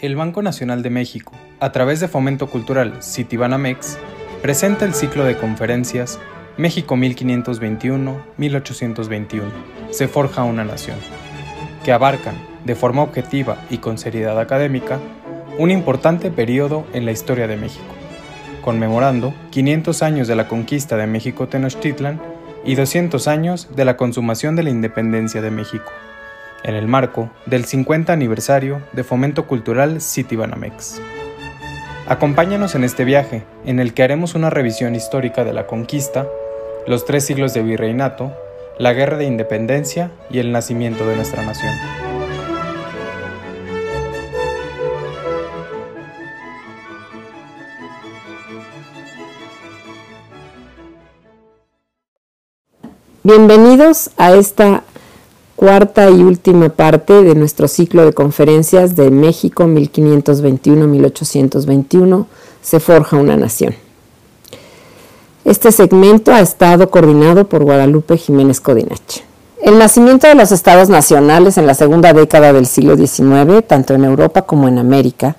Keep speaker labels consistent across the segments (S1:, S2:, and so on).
S1: El Banco Nacional de México, a través de Fomento Cultural Citibanamex, presenta el ciclo de conferencias México 1521-1821, se forja una nación, que abarcan, de forma objetiva y con seriedad académica, un importante periodo en la historia de México, conmemorando 500 años de la conquista de México Tenochtitlan y 200 años de la consumación de la independencia de México en el marco del 50 aniversario de Fomento Cultural Citibanamex. Acompáñanos en este viaje, en el que haremos una revisión histórica de la conquista, los tres siglos de virreinato, la guerra de independencia y el nacimiento de nuestra nación.
S2: Bienvenidos a esta cuarta y última parte de nuestro ciclo de conferencias de México 1521-1821, se forja una nación. Este segmento ha estado coordinado por Guadalupe Jiménez Codinache. El nacimiento de los estados nacionales en la segunda década del siglo XIX, tanto en Europa como en América,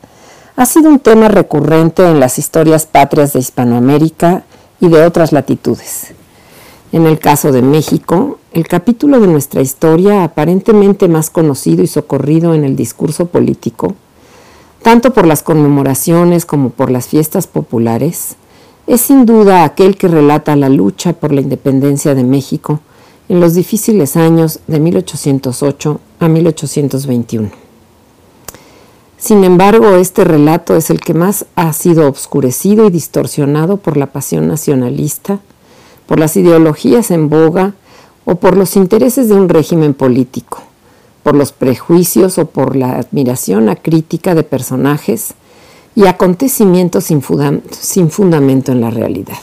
S2: ha sido un tema recurrente en las historias patrias de Hispanoamérica y de otras latitudes. En el caso de México, el capítulo de nuestra historia aparentemente más conocido y socorrido en el discurso político, tanto por las conmemoraciones como por las fiestas populares, es sin duda aquel que relata la lucha por la independencia de México en los difíciles años de 1808 a 1821. Sin embargo, este relato es el que más ha sido obscurecido y distorsionado por la pasión nacionalista, por las ideologías en boga o por los intereses de un régimen político, por los prejuicios o por la admiración acrítica de personajes y acontecimientos sin, sin fundamento en la realidad.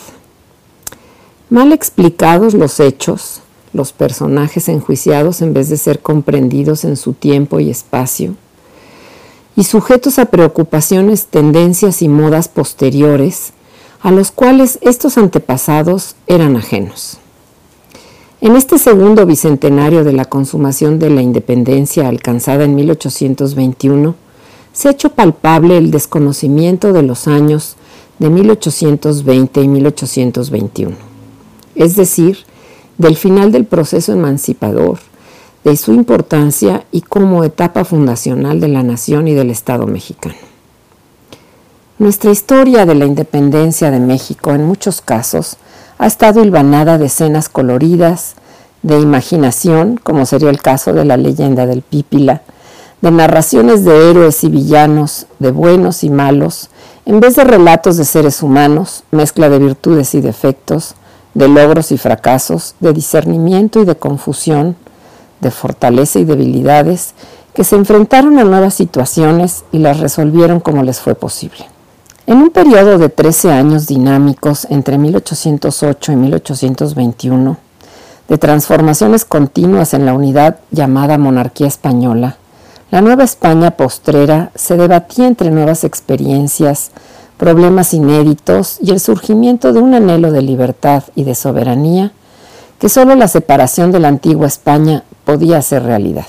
S2: Mal explicados los hechos, los personajes enjuiciados en vez de ser comprendidos en su tiempo y espacio, y sujetos a preocupaciones, tendencias y modas posteriores, a los cuales estos antepasados eran ajenos. En este segundo bicentenario de la consumación de la independencia alcanzada en 1821, se ha hecho palpable el desconocimiento de los años de 1820 y 1821, es decir, del final del proceso emancipador, de su importancia y como etapa fundacional de la nación y del Estado mexicano. Nuestra historia de la independencia de México en muchos casos ha estado hilvanada de escenas coloridas, de imaginación, como sería el caso de la leyenda del Pípila, de narraciones de héroes y villanos, de buenos y malos, en vez de relatos de seres humanos, mezcla de virtudes y defectos, de logros y fracasos, de discernimiento y de confusión, de fortaleza y debilidades, que se enfrentaron a nuevas situaciones y las resolvieron como les fue posible. En un periodo de 13 años dinámicos entre 1808 y 1821, de transformaciones continuas en la unidad llamada monarquía española, la nueva España postrera se debatía entre nuevas experiencias, problemas inéditos y el surgimiento de un anhelo de libertad y de soberanía que sólo la separación de la antigua España podía hacer realidad.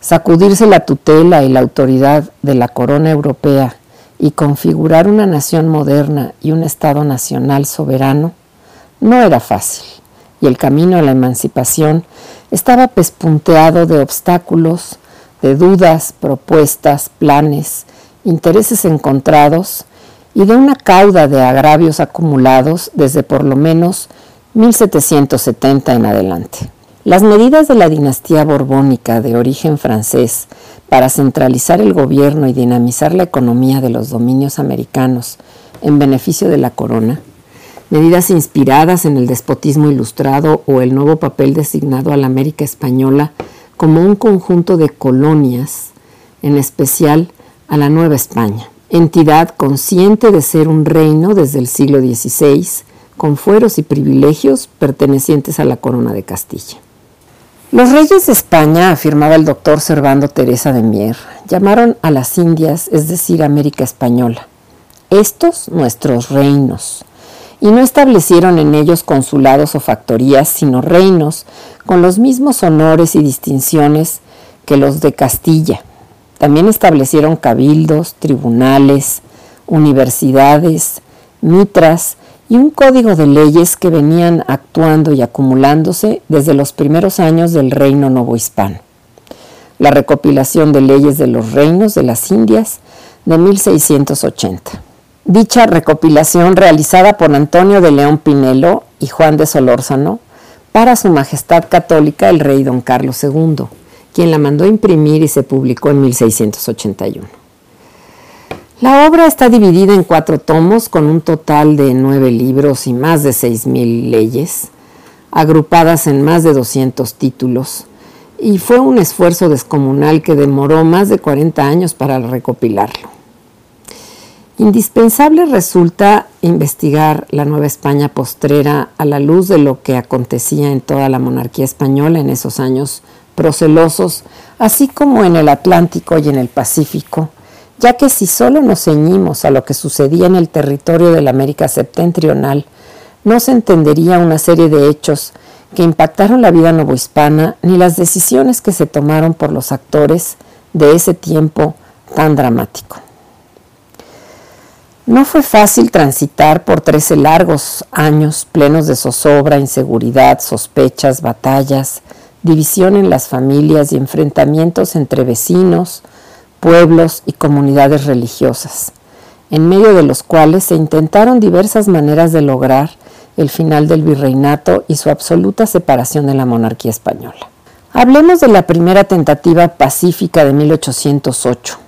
S2: Sacudirse la tutela y la autoridad de la corona europea y configurar una nación moderna y un Estado nacional soberano no era fácil, y el camino a la emancipación estaba pespunteado de obstáculos, de dudas, propuestas, planes, intereses encontrados y de una cauda de agravios acumulados desde por lo menos 1770 en adelante. Las medidas de la dinastía borbónica de origen francés para centralizar el gobierno y dinamizar la economía de los dominios americanos en beneficio de la corona, medidas inspiradas en el despotismo ilustrado o el nuevo papel designado a la América española como un conjunto de colonias, en especial a la Nueva España, entidad consciente de ser un reino desde el siglo XVI, con fueros y privilegios pertenecientes a la corona de Castilla. Los reyes de España, afirmaba el doctor Servando Teresa de Mier, llamaron a las Indias, es decir, América Española, estos nuestros reinos, y no establecieron en ellos consulados o factorías, sino reinos con los mismos honores y distinciones que los de Castilla, también establecieron cabildos, tribunales, universidades, mitras y un código de leyes que venían actuando y acumulándose desde los primeros años del reino novohispano. La recopilación de leyes de los reinos de las Indias de 1680. Dicha recopilación realizada por Antonio de León Pinelo y Juan de Solórzano para Su Majestad Católica el Rey Don Carlos II, quien la mandó imprimir y se publicó en 1681. La obra está dividida en cuatro tomos con un total de nueve libros y más de seis mil leyes, agrupadas en más de 200 títulos, y fue un esfuerzo descomunal que demoró más de 40 años para recopilarlo. Indispensable resulta investigar la Nueva España postrera a la luz de lo que acontecía en toda la monarquía española en esos años procelosos, así como en el Atlántico y en el Pacífico, ya que si solo nos ceñimos a lo que sucedía en el territorio de la América septentrional, no se entendería una serie de hechos que impactaron la vida novohispana ni las decisiones que se tomaron por los actores de ese tiempo tan dramático. No fue fácil transitar por trece largos años plenos de zozobra, inseguridad, sospechas, batallas, división en las familias y enfrentamientos entre vecinos, pueblos y comunidades religiosas, en medio de los cuales se intentaron diversas maneras de lograr el final del virreinato y su absoluta separación de la monarquía española. Hablemos de la primera tentativa pacífica de 1808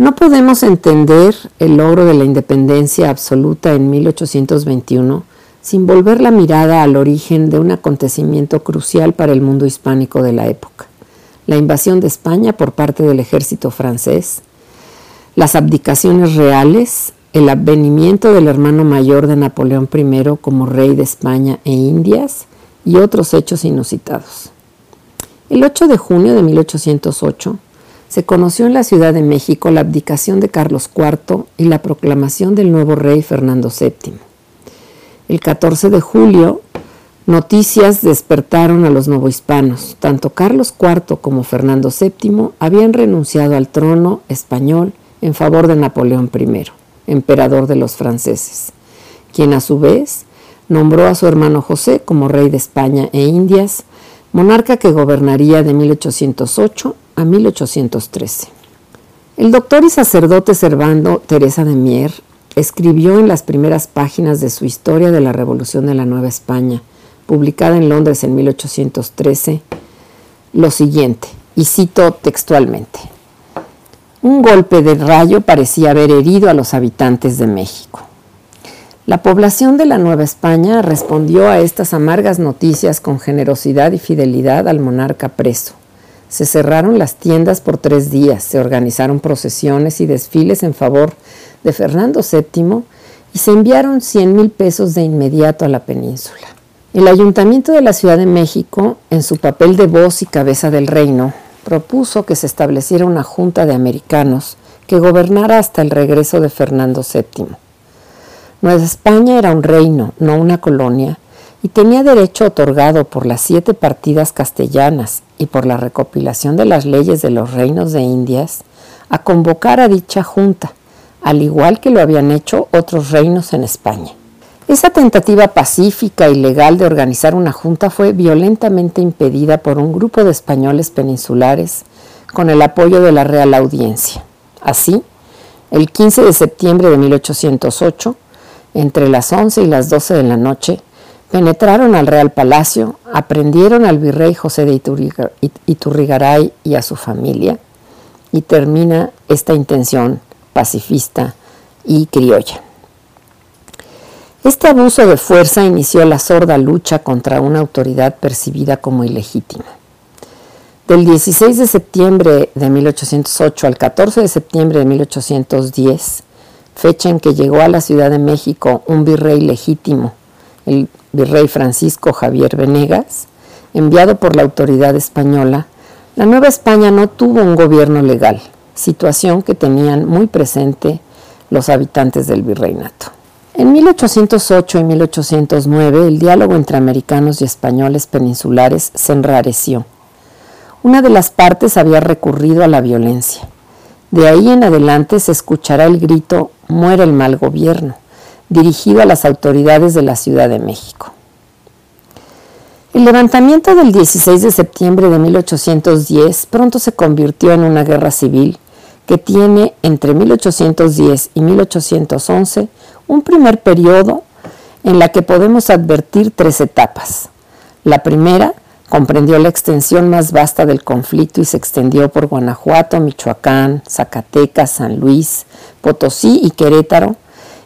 S2: no podemos entender el logro de la independencia absoluta en 1821 sin volver la mirada al origen de un acontecimiento crucial para el mundo hispánico de la época, la invasión de España por parte del ejército francés, las abdicaciones reales, el advenimiento del hermano mayor de Napoleón I como rey de España e Indias y otros hechos inusitados. El 8 de junio de 1808, se conoció en la Ciudad de México la abdicación de Carlos IV y la proclamación del nuevo rey Fernando VII. El 14 de julio, noticias despertaron a los novohispanos. Tanto Carlos IV como Fernando VII habían renunciado al trono español en favor de Napoleón I, emperador de los franceses, quien a su vez nombró a su hermano José como rey de España e Indias, monarca que gobernaría de 1808 a 1813. El doctor y sacerdote Servando Teresa de Mier escribió en las primeras páginas de su Historia de la Revolución de la Nueva España, publicada en Londres en 1813, lo siguiente, y cito textualmente. Un golpe de rayo parecía haber herido a los habitantes de México. La población de la Nueva España respondió a estas amargas noticias con generosidad y fidelidad al monarca preso. Se cerraron las tiendas por tres días, se organizaron procesiones y desfiles en favor de Fernando VII y se enviaron 100 mil pesos de inmediato a la península. El Ayuntamiento de la Ciudad de México, en su papel de voz y cabeza del reino, propuso que se estableciera una junta de americanos que gobernara hasta el regreso de Fernando VII. Nueva España era un reino, no una colonia, y tenía derecho otorgado por las siete partidas castellanas y por la recopilación de las leyes de los reinos de Indias a convocar a dicha junta, al igual que lo habían hecho otros reinos en España. Esa tentativa pacífica y legal de organizar una junta fue violentamente impedida por un grupo de españoles peninsulares con el apoyo de la Real Audiencia. Así, el 15 de septiembre de 1808, entre las 11 y las 12 de la noche, Penetraron al Real Palacio, aprendieron al virrey José de Iturrigaray y a su familia, y termina esta intención pacifista y criolla. Este abuso de fuerza inició la sorda lucha contra una autoridad percibida como ilegítima. Del 16 de septiembre de 1808 al 14 de septiembre de 1810, fecha en que llegó a la Ciudad de México un virrey legítimo, el virrey Francisco Javier Venegas, enviado por la autoridad española, la Nueva España no tuvo un gobierno legal, situación que tenían muy presente los habitantes del virreinato. En 1808 y 1809 el diálogo entre americanos y españoles peninsulares se enrareció. Una de las partes había recurrido a la violencia. De ahí en adelante se escuchará el grito Muere el mal gobierno, dirigido a las autoridades de la Ciudad de México. El levantamiento del 16 de septiembre de 1810 pronto se convirtió en una guerra civil que tiene entre 1810 y 1811 un primer periodo en la que podemos advertir tres etapas. La primera comprendió la extensión más vasta del conflicto y se extendió por Guanajuato, Michoacán, Zacatecas, San Luis, Potosí y Querétaro,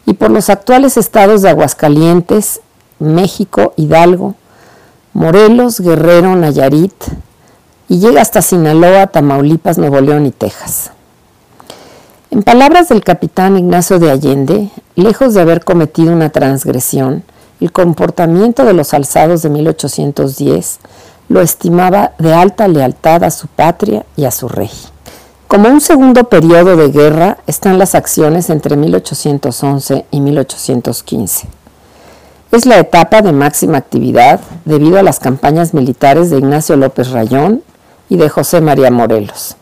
S2: y por los actuales estados de Aguascalientes, México, Hidalgo, Morelos, Guerrero, Nayarit, y llega hasta Sinaloa, Tamaulipas, Nuevo León y Texas. En palabras del capitán Ignacio de Allende, lejos de haber cometido una transgresión, el comportamiento de los alzados de 1810 lo estimaba de alta lealtad a su patria y a su rey. Como un segundo periodo de guerra están las acciones entre 1811 y 1815. Es la etapa de máxima actividad debido a las campañas militares de Ignacio López Rayón y de José María Morelos.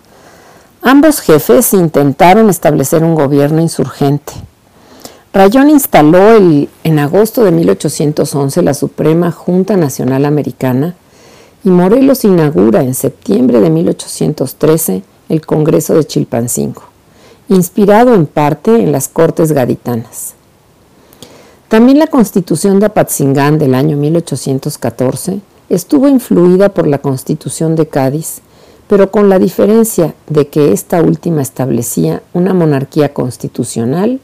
S2: Ambos jefes intentaron establecer un gobierno insurgente. Rayón instaló en agosto de 1811 la Suprema Junta Nacional Americana y Morelos inaugura en septiembre de 1813 el Congreso de Chilpancingo, inspirado en parte en las Cortes Gaditanas. También la Constitución de Apatzingán del año 1814 estuvo influida por la Constitución de Cádiz, pero con la diferencia de que esta última establecía una monarquía constitucional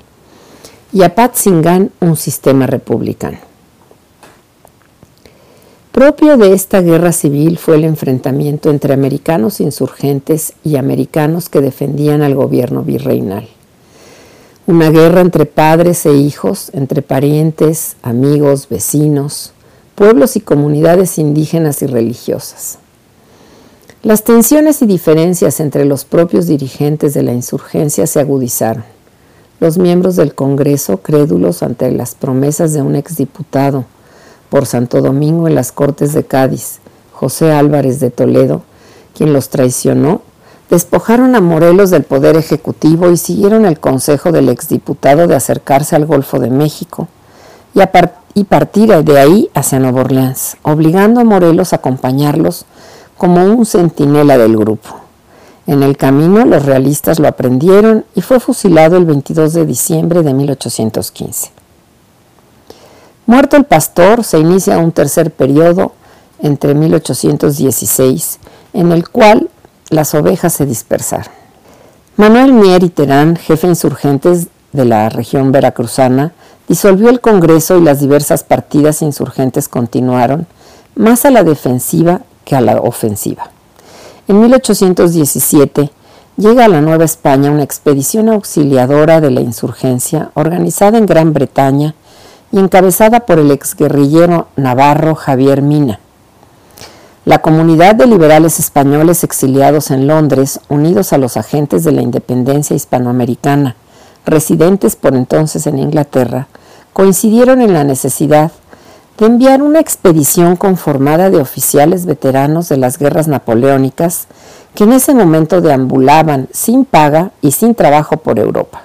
S2: y Apatzingán un sistema republicano. Propio de esta guerra civil fue el enfrentamiento entre americanos insurgentes y americanos que defendían al gobierno virreinal. Una guerra entre padres e hijos, entre parientes, amigos, vecinos, pueblos y comunidades indígenas y religiosas. Las tensiones y diferencias entre los propios dirigentes de la insurgencia se agudizaron. Los miembros del Congreso, crédulos ante las promesas de un exdiputado, por Santo Domingo en las Cortes de Cádiz, José Álvarez de Toledo, quien los traicionó, despojaron a Morelos del poder ejecutivo y siguieron el consejo del exdiputado de acercarse al Golfo de México y, y partir de ahí hacia Nueva Orleans, obligando a Morelos a acompañarlos como un centinela del grupo. En el camino los realistas lo aprendieron y fue fusilado el 22 de diciembre de 1815. Muerto el pastor, se inicia un tercer periodo entre 1816, en el cual las ovejas se dispersaron. Manuel Mier y Terán, jefe insurgentes de la región veracruzana, disolvió el Congreso y las diversas partidas insurgentes continuaron, más a la defensiva que a la ofensiva. En 1817 llega a la Nueva España una expedición auxiliadora de la insurgencia organizada en Gran Bretaña y encabezada por el exguerrillero navarro Javier Mina. La comunidad de liberales españoles exiliados en Londres, unidos a los agentes de la independencia hispanoamericana, residentes por entonces en Inglaterra, coincidieron en la necesidad de enviar una expedición conformada de oficiales veteranos de las guerras napoleónicas que en ese momento deambulaban sin paga y sin trabajo por Europa.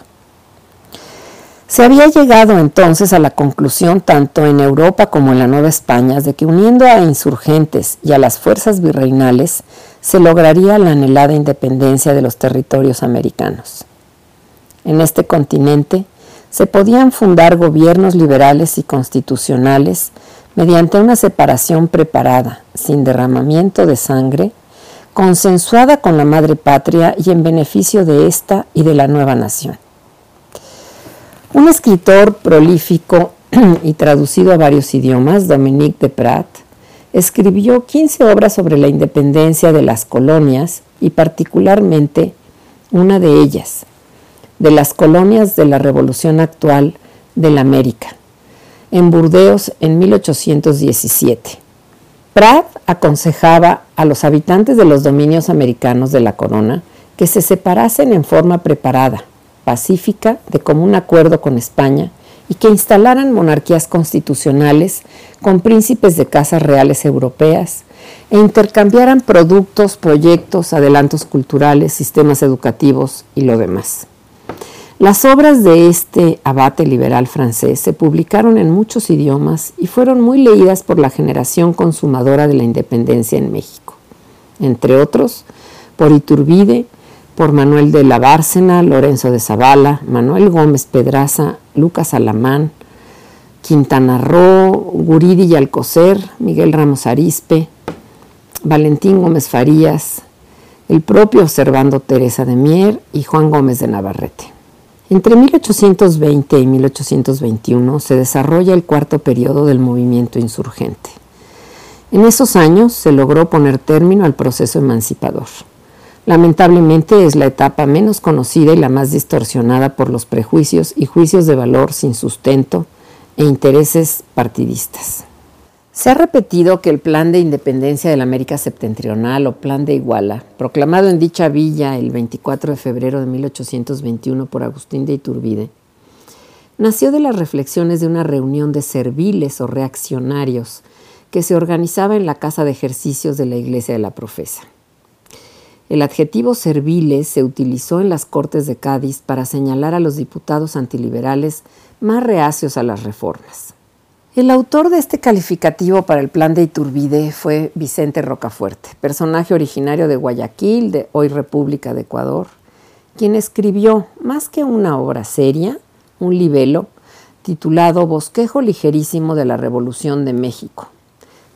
S2: Se había llegado entonces a la conclusión tanto en Europa como en la Nueva España de que uniendo a insurgentes y a las fuerzas virreinales se lograría la anhelada independencia de los territorios americanos. En este continente se podían fundar gobiernos liberales y constitucionales mediante una separación preparada, sin derramamiento de sangre, consensuada con la madre patria y en beneficio de esta y de la nueva nación. Un escritor prolífico y traducido a varios idiomas, Dominique de Prat, escribió 15 obras sobre la independencia de las colonias y particularmente una de ellas, de las colonias de la Revolución actual de la América, en Burdeos en 1817. Pratt aconsejaba a los habitantes de los dominios americanos de la corona que se separasen en forma preparada pacífica de común acuerdo con España y que instalaran monarquías constitucionales con príncipes de casas reales europeas e intercambiaran productos, proyectos, adelantos culturales, sistemas educativos y lo demás. Las obras de este abate liberal francés se publicaron en muchos idiomas y fueron muy leídas por la generación consumadora de la independencia en México, entre otros por Iturbide, por Manuel de la Bárcena, Lorenzo de Zavala, Manuel Gómez Pedraza, Lucas Alamán, Quintana Roo, Guridi y Alcocer, Miguel Ramos Arispe, Valentín Gómez Farías, el propio Servando Teresa de Mier y Juan Gómez de Navarrete. Entre 1820 y 1821 se desarrolla el cuarto periodo del movimiento insurgente. En esos años se logró poner término al proceso emancipador. Lamentablemente es la etapa menos conocida y la más distorsionada por los prejuicios y juicios de valor sin sustento e intereses partidistas. Se ha repetido que el Plan de Independencia de la América Septentrional o Plan de Iguala, proclamado en dicha villa el 24 de febrero de 1821 por Agustín de Iturbide, nació de las reflexiones de una reunión de serviles o reaccionarios que se organizaba en la casa de ejercicios de la Iglesia de la Profesa. El adjetivo serviles se utilizó en las Cortes de Cádiz para señalar a los diputados antiliberales más reacios a las reformas. El autor de este calificativo para el plan de Iturbide fue Vicente Rocafuerte, personaje originario de Guayaquil, de hoy República de Ecuador, quien escribió, más que una obra seria, un libelo titulado Bosquejo ligerísimo de la Revolución de México,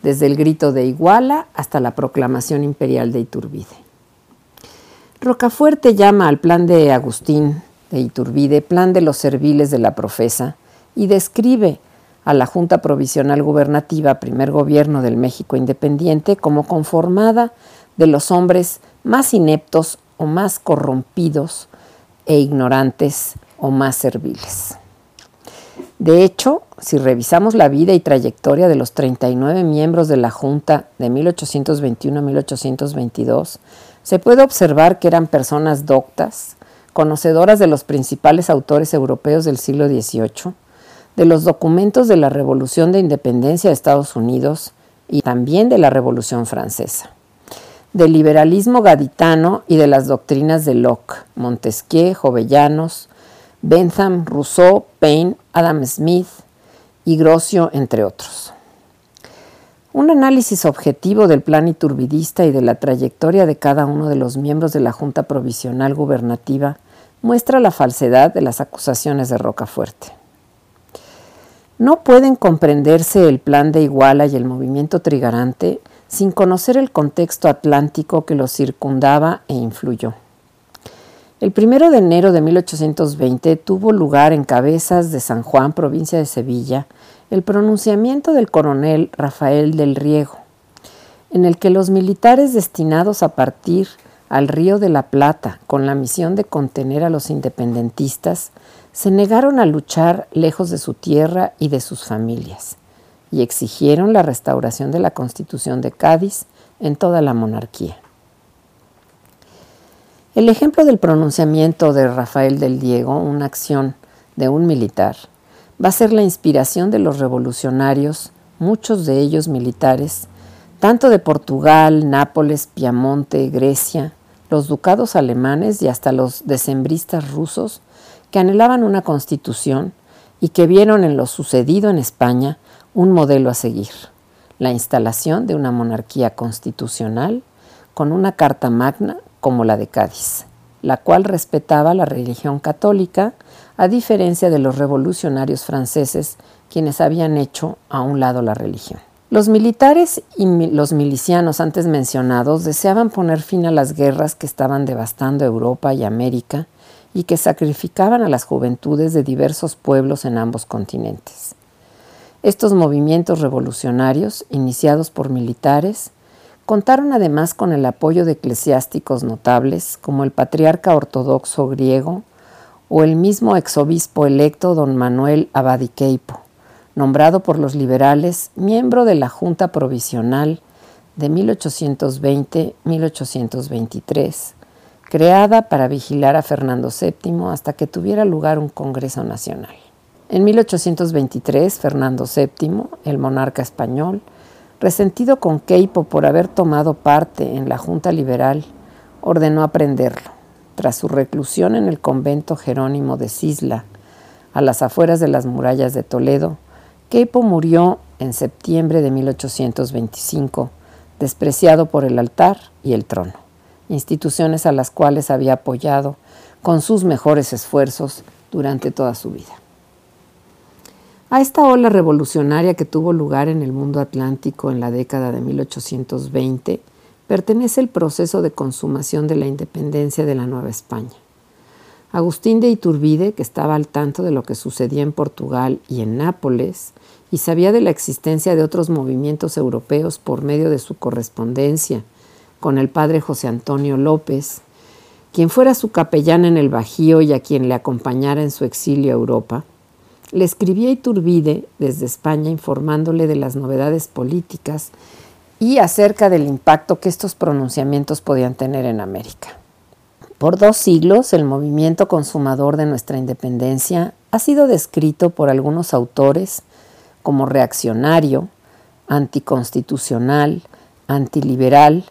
S2: desde el grito de Iguala hasta la proclamación imperial de Iturbide. Rocafuerte llama al plan de Agustín de Iturbide plan de los serviles de la profesa y describe a la Junta Provisional Gubernativa, primer gobierno del México independiente, como conformada de los hombres más ineptos o más corrompidos e ignorantes o más serviles. De hecho, si revisamos la vida y trayectoria de los 39 miembros de la Junta de 1821 a 1822, se puede observar que eran personas doctas, conocedoras de los principales autores europeos del siglo XVIII, de los documentos de la Revolución de Independencia de Estados Unidos y también de la Revolución Francesa, del liberalismo gaditano y de las doctrinas de Locke, Montesquieu, Jovellanos, Bentham, Rousseau, Paine, Adam Smith y Grocio, entre otros. Un análisis objetivo del plan iturbidista y de la trayectoria de cada uno de los miembros de la Junta Provisional Gubernativa muestra la falsedad de las acusaciones de Rocafuerte. No pueden comprenderse el plan de Iguala y el movimiento trigarante sin conocer el contexto atlántico que los circundaba e influyó. El primero de enero de 1820 tuvo lugar en Cabezas de San Juan, provincia de Sevilla, el pronunciamiento del coronel Rafael del Riego, en el que los militares destinados a partir al Río de la Plata con la misión de contener a los independentistas, se negaron a luchar lejos de su tierra y de sus familias, y exigieron la restauración de la Constitución de Cádiz en toda la monarquía. El ejemplo del pronunciamiento de Rafael del Diego, una acción de un militar, va a ser la inspiración de los revolucionarios, muchos de ellos militares, tanto de Portugal, Nápoles, Piamonte, Grecia, los ducados alemanes y hasta los decembristas rusos que anhelaban una constitución y que vieron en lo sucedido en España un modelo a seguir, la instalación de una monarquía constitucional con una carta magna como la de Cádiz, la cual respetaba la religión católica, a diferencia de los revolucionarios franceses, quienes habían hecho a un lado la religión. Los militares y los milicianos antes mencionados deseaban poner fin a las guerras que estaban devastando Europa y América y que sacrificaban a las juventudes de diversos pueblos en ambos continentes. Estos movimientos revolucionarios, iniciados por militares, contaron además con el apoyo de eclesiásticos notables como el patriarca ortodoxo griego o el mismo exobispo electo don Manuel Abadiqueipo, nombrado por los liberales miembro de la Junta Provisional de 1820-1823, creada para vigilar a Fernando VII hasta que tuviera lugar un Congreso Nacional. En 1823, Fernando VII, el monarca español, resentido con Queipo por haber tomado parte en la Junta Liberal, ordenó aprenderlo. Tras su reclusión en el convento Jerónimo de Cisla, a las afueras de las murallas de Toledo, Queipo murió en septiembre de 1825, despreciado por el altar y el trono, instituciones a las cuales había apoyado con sus mejores esfuerzos durante toda su vida. A esta ola revolucionaria que tuvo lugar en el mundo atlántico en la década de 1820 pertenece el proceso de consumación de la independencia de la Nueva España. Agustín de Iturbide, que estaba al tanto de lo que sucedía en Portugal y en Nápoles, y sabía de la existencia de otros movimientos europeos por medio de su correspondencia con el padre José Antonio López, quien fuera su capellán en el Bajío y a quien le acompañara en su exilio a Europa, le escribía Iturbide desde España informándole de las novedades políticas y acerca del impacto que estos pronunciamientos podían tener en América. Por dos siglos, el movimiento consumador de nuestra independencia ha sido descrito por algunos autores como reaccionario, anticonstitucional, antiliberal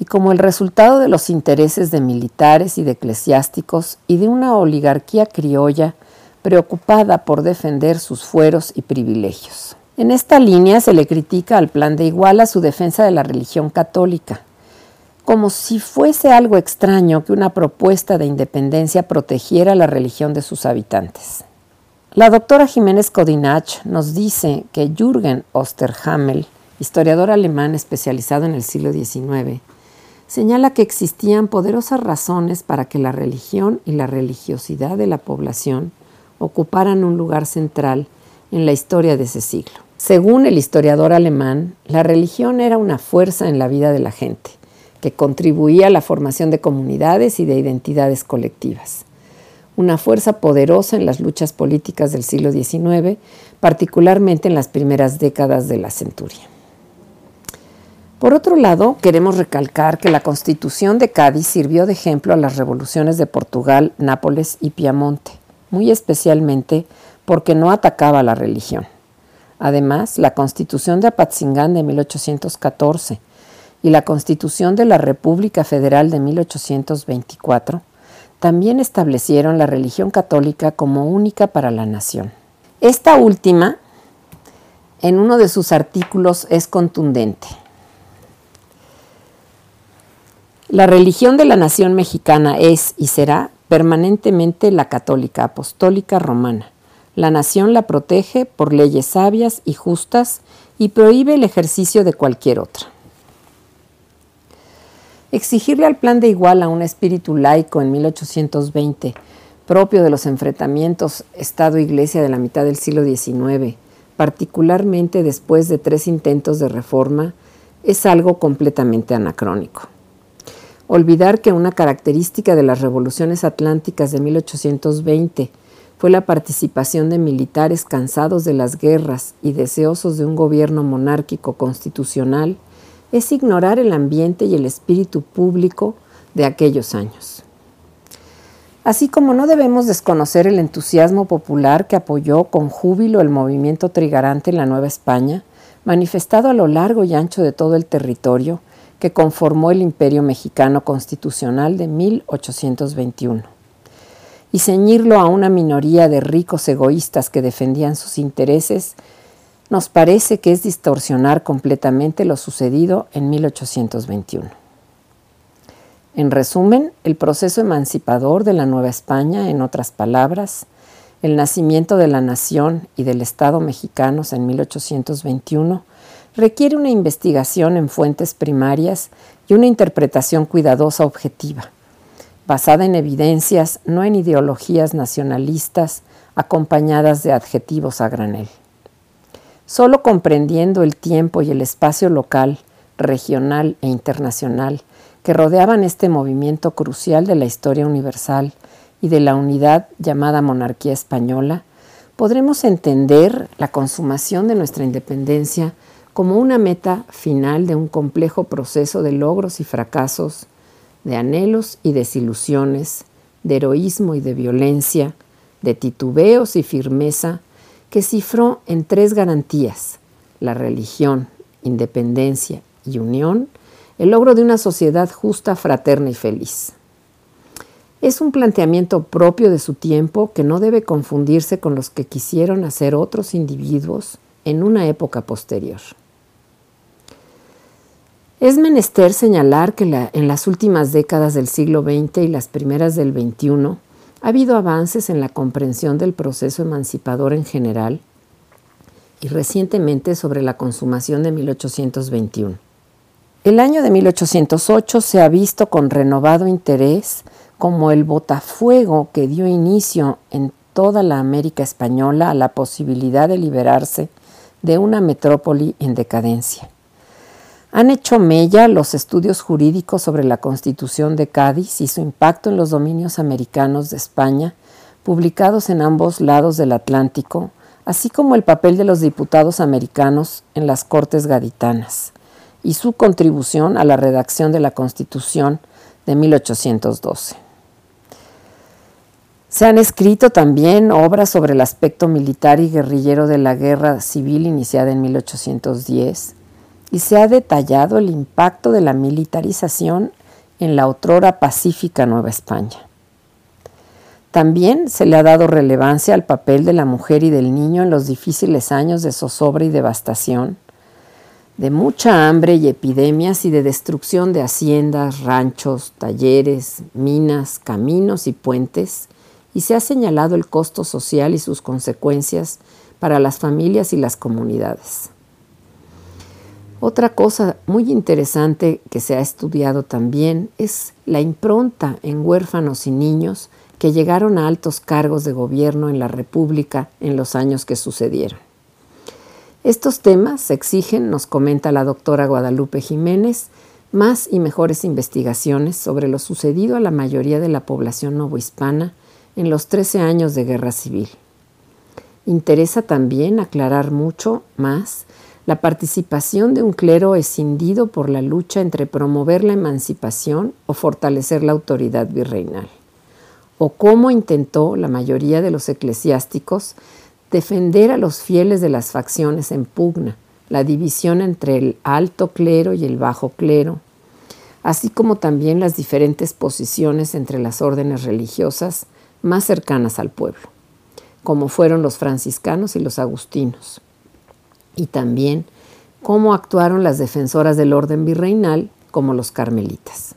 S2: y como el resultado de los intereses de militares y de eclesiásticos y de una oligarquía criolla preocupada por defender sus fueros y privilegios. En esta línea se le critica al plan de Iguala su defensa de la religión católica, como si fuese algo extraño que una propuesta de independencia protegiera la religión de sus habitantes. La doctora Jiménez Codinach nos dice que Jürgen Osterhamel, historiador alemán especializado en el siglo XIX, señala que existían poderosas razones para que la religión y la religiosidad de la población ocuparan un lugar central en la historia de ese siglo. Según el historiador alemán, la religión era una fuerza en la vida de la gente, que contribuía a la formación de comunidades y de identidades colectivas. Una fuerza poderosa en las luchas políticas del siglo XIX, particularmente en las primeras décadas de la centuria. Por otro lado, queremos recalcar que la Constitución de Cádiz sirvió de ejemplo a las revoluciones de Portugal, Nápoles y Piamonte muy especialmente porque no atacaba la religión. Además, la Constitución de Apatzingán de 1814 y la Constitución de la República Federal de 1824 también establecieron la religión católica como única para la nación. Esta última, en uno de sus artículos, es contundente. La religión de la nación mexicana es y será permanentemente la católica apostólica romana. La nación la protege por leyes sabias y justas y prohíbe el ejercicio de cualquier otra. Exigirle al plan de Iguala un espíritu laico en 1820, propio de los enfrentamientos Estado-Iglesia de la mitad del siglo XIX, particularmente después de tres intentos de reforma, es algo completamente anacrónico olvidar que una característica de las revoluciones atlánticas de 1820 fue la participación de militares cansados de las guerras y deseosos de un gobierno monárquico constitucional es ignorar el ambiente y el espíritu público de aquellos años. Así como no debemos desconocer el entusiasmo popular que apoyó con júbilo el movimiento trigarante en la Nueva España, manifestado a lo largo y ancho de todo el territorio, que conformó el Imperio Mexicano Constitucional de 1821 y ceñirlo a una minoría de ricos egoístas que defendían sus intereses, nos parece que es distorsionar completamente lo sucedido en 1821. En resumen, el proceso emancipador de la Nueva España, en otras palabras, el nacimiento de la nación y del Estado mexicanos en 1821, requiere una investigación en fuentes primarias y una interpretación cuidadosa objetiva, basada en evidencias, no en ideologías nacionalistas acompañadas de adjetivos a granel. Solo comprendiendo el tiempo y el espacio local, regional e internacional que rodeaban este movimiento crucial de la historia universal y de la unidad llamada monarquía española, podremos entender la consumación de nuestra independencia como una meta final de un complejo proceso de logros y fracasos, de anhelos y desilusiones, de heroísmo y de violencia, de titubeos y firmeza, que cifró en tres garantías, la religión, independencia y unión, el logro de una sociedad justa, fraterna y feliz. Es un planteamiento propio de su tiempo que no debe confundirse con los que quisieron hacer otros individuos en una época posterior. Es menester señalar que en las últimas décadas del siglo XX y las primeras del XXI ha habido avances en la comprensión del proceso emancipador en general y recientemente sobre la consumación de 1821. El año de 1808 se ha visto con renovado interés como el botafuego que dio inicio en toda la América española a la posibilidad de liberarse de una metrópoli en decadencia. Han hecho mella los estudios jurídicos sobre la Constitución de Cádiz y su impacto en los dominios americanos de España, publicados en ambos lados del Atlántico, así como el papel de los diputados americanos en las Cortes Gaditanas y su contribución a la redacción de la Constitución de 1812. Se han escrito también obras sobre el aspecto militar y guerrillero de la guerra civil iniciada en 1810 y se ha detallado el impacto de la militarización en la otrora pacífica Nueva España. También se le ha dado relevancia al papel de la mujer y del niño en los difíciles años de zozobra y devastación, de mucha hambre y epidemias y de destrucción de haciendas, ranchos, talleres, minas, caminos y puentes, y se ha señalado el costo social y sus consecuencias para las familias y las comunidades. Otra cosa muy interesante que se ha estudiado también es la impronta en huérfanos y niños que llegaron a altos cargos de gobierno en la República en los años que sucedieron. Estos temas exigen, nos comenta la doctora Guadalupe Jiménez, más y mejores investigaciones sobre lo sucedido a la mayoría de la población novohispana en los 13 años de guerra civil. Interesa también aclarar mucho más la participación de un clero escindido por la lucha entre promover la emancipación o fortalecer la autoridad virreinal, o cómo intentó la mayoría de los eclesiásticos defender a los fieles de las facciones en pugna, la división entre el alto clero y el bajo clero, así como también las diferentes posiciones entre las órdenes religiosas más cercanas al pueblo, como fueron los franciscanos y los agustinos, y también cómo actuaron las defensoras del orden virreinal, como los carmelitas.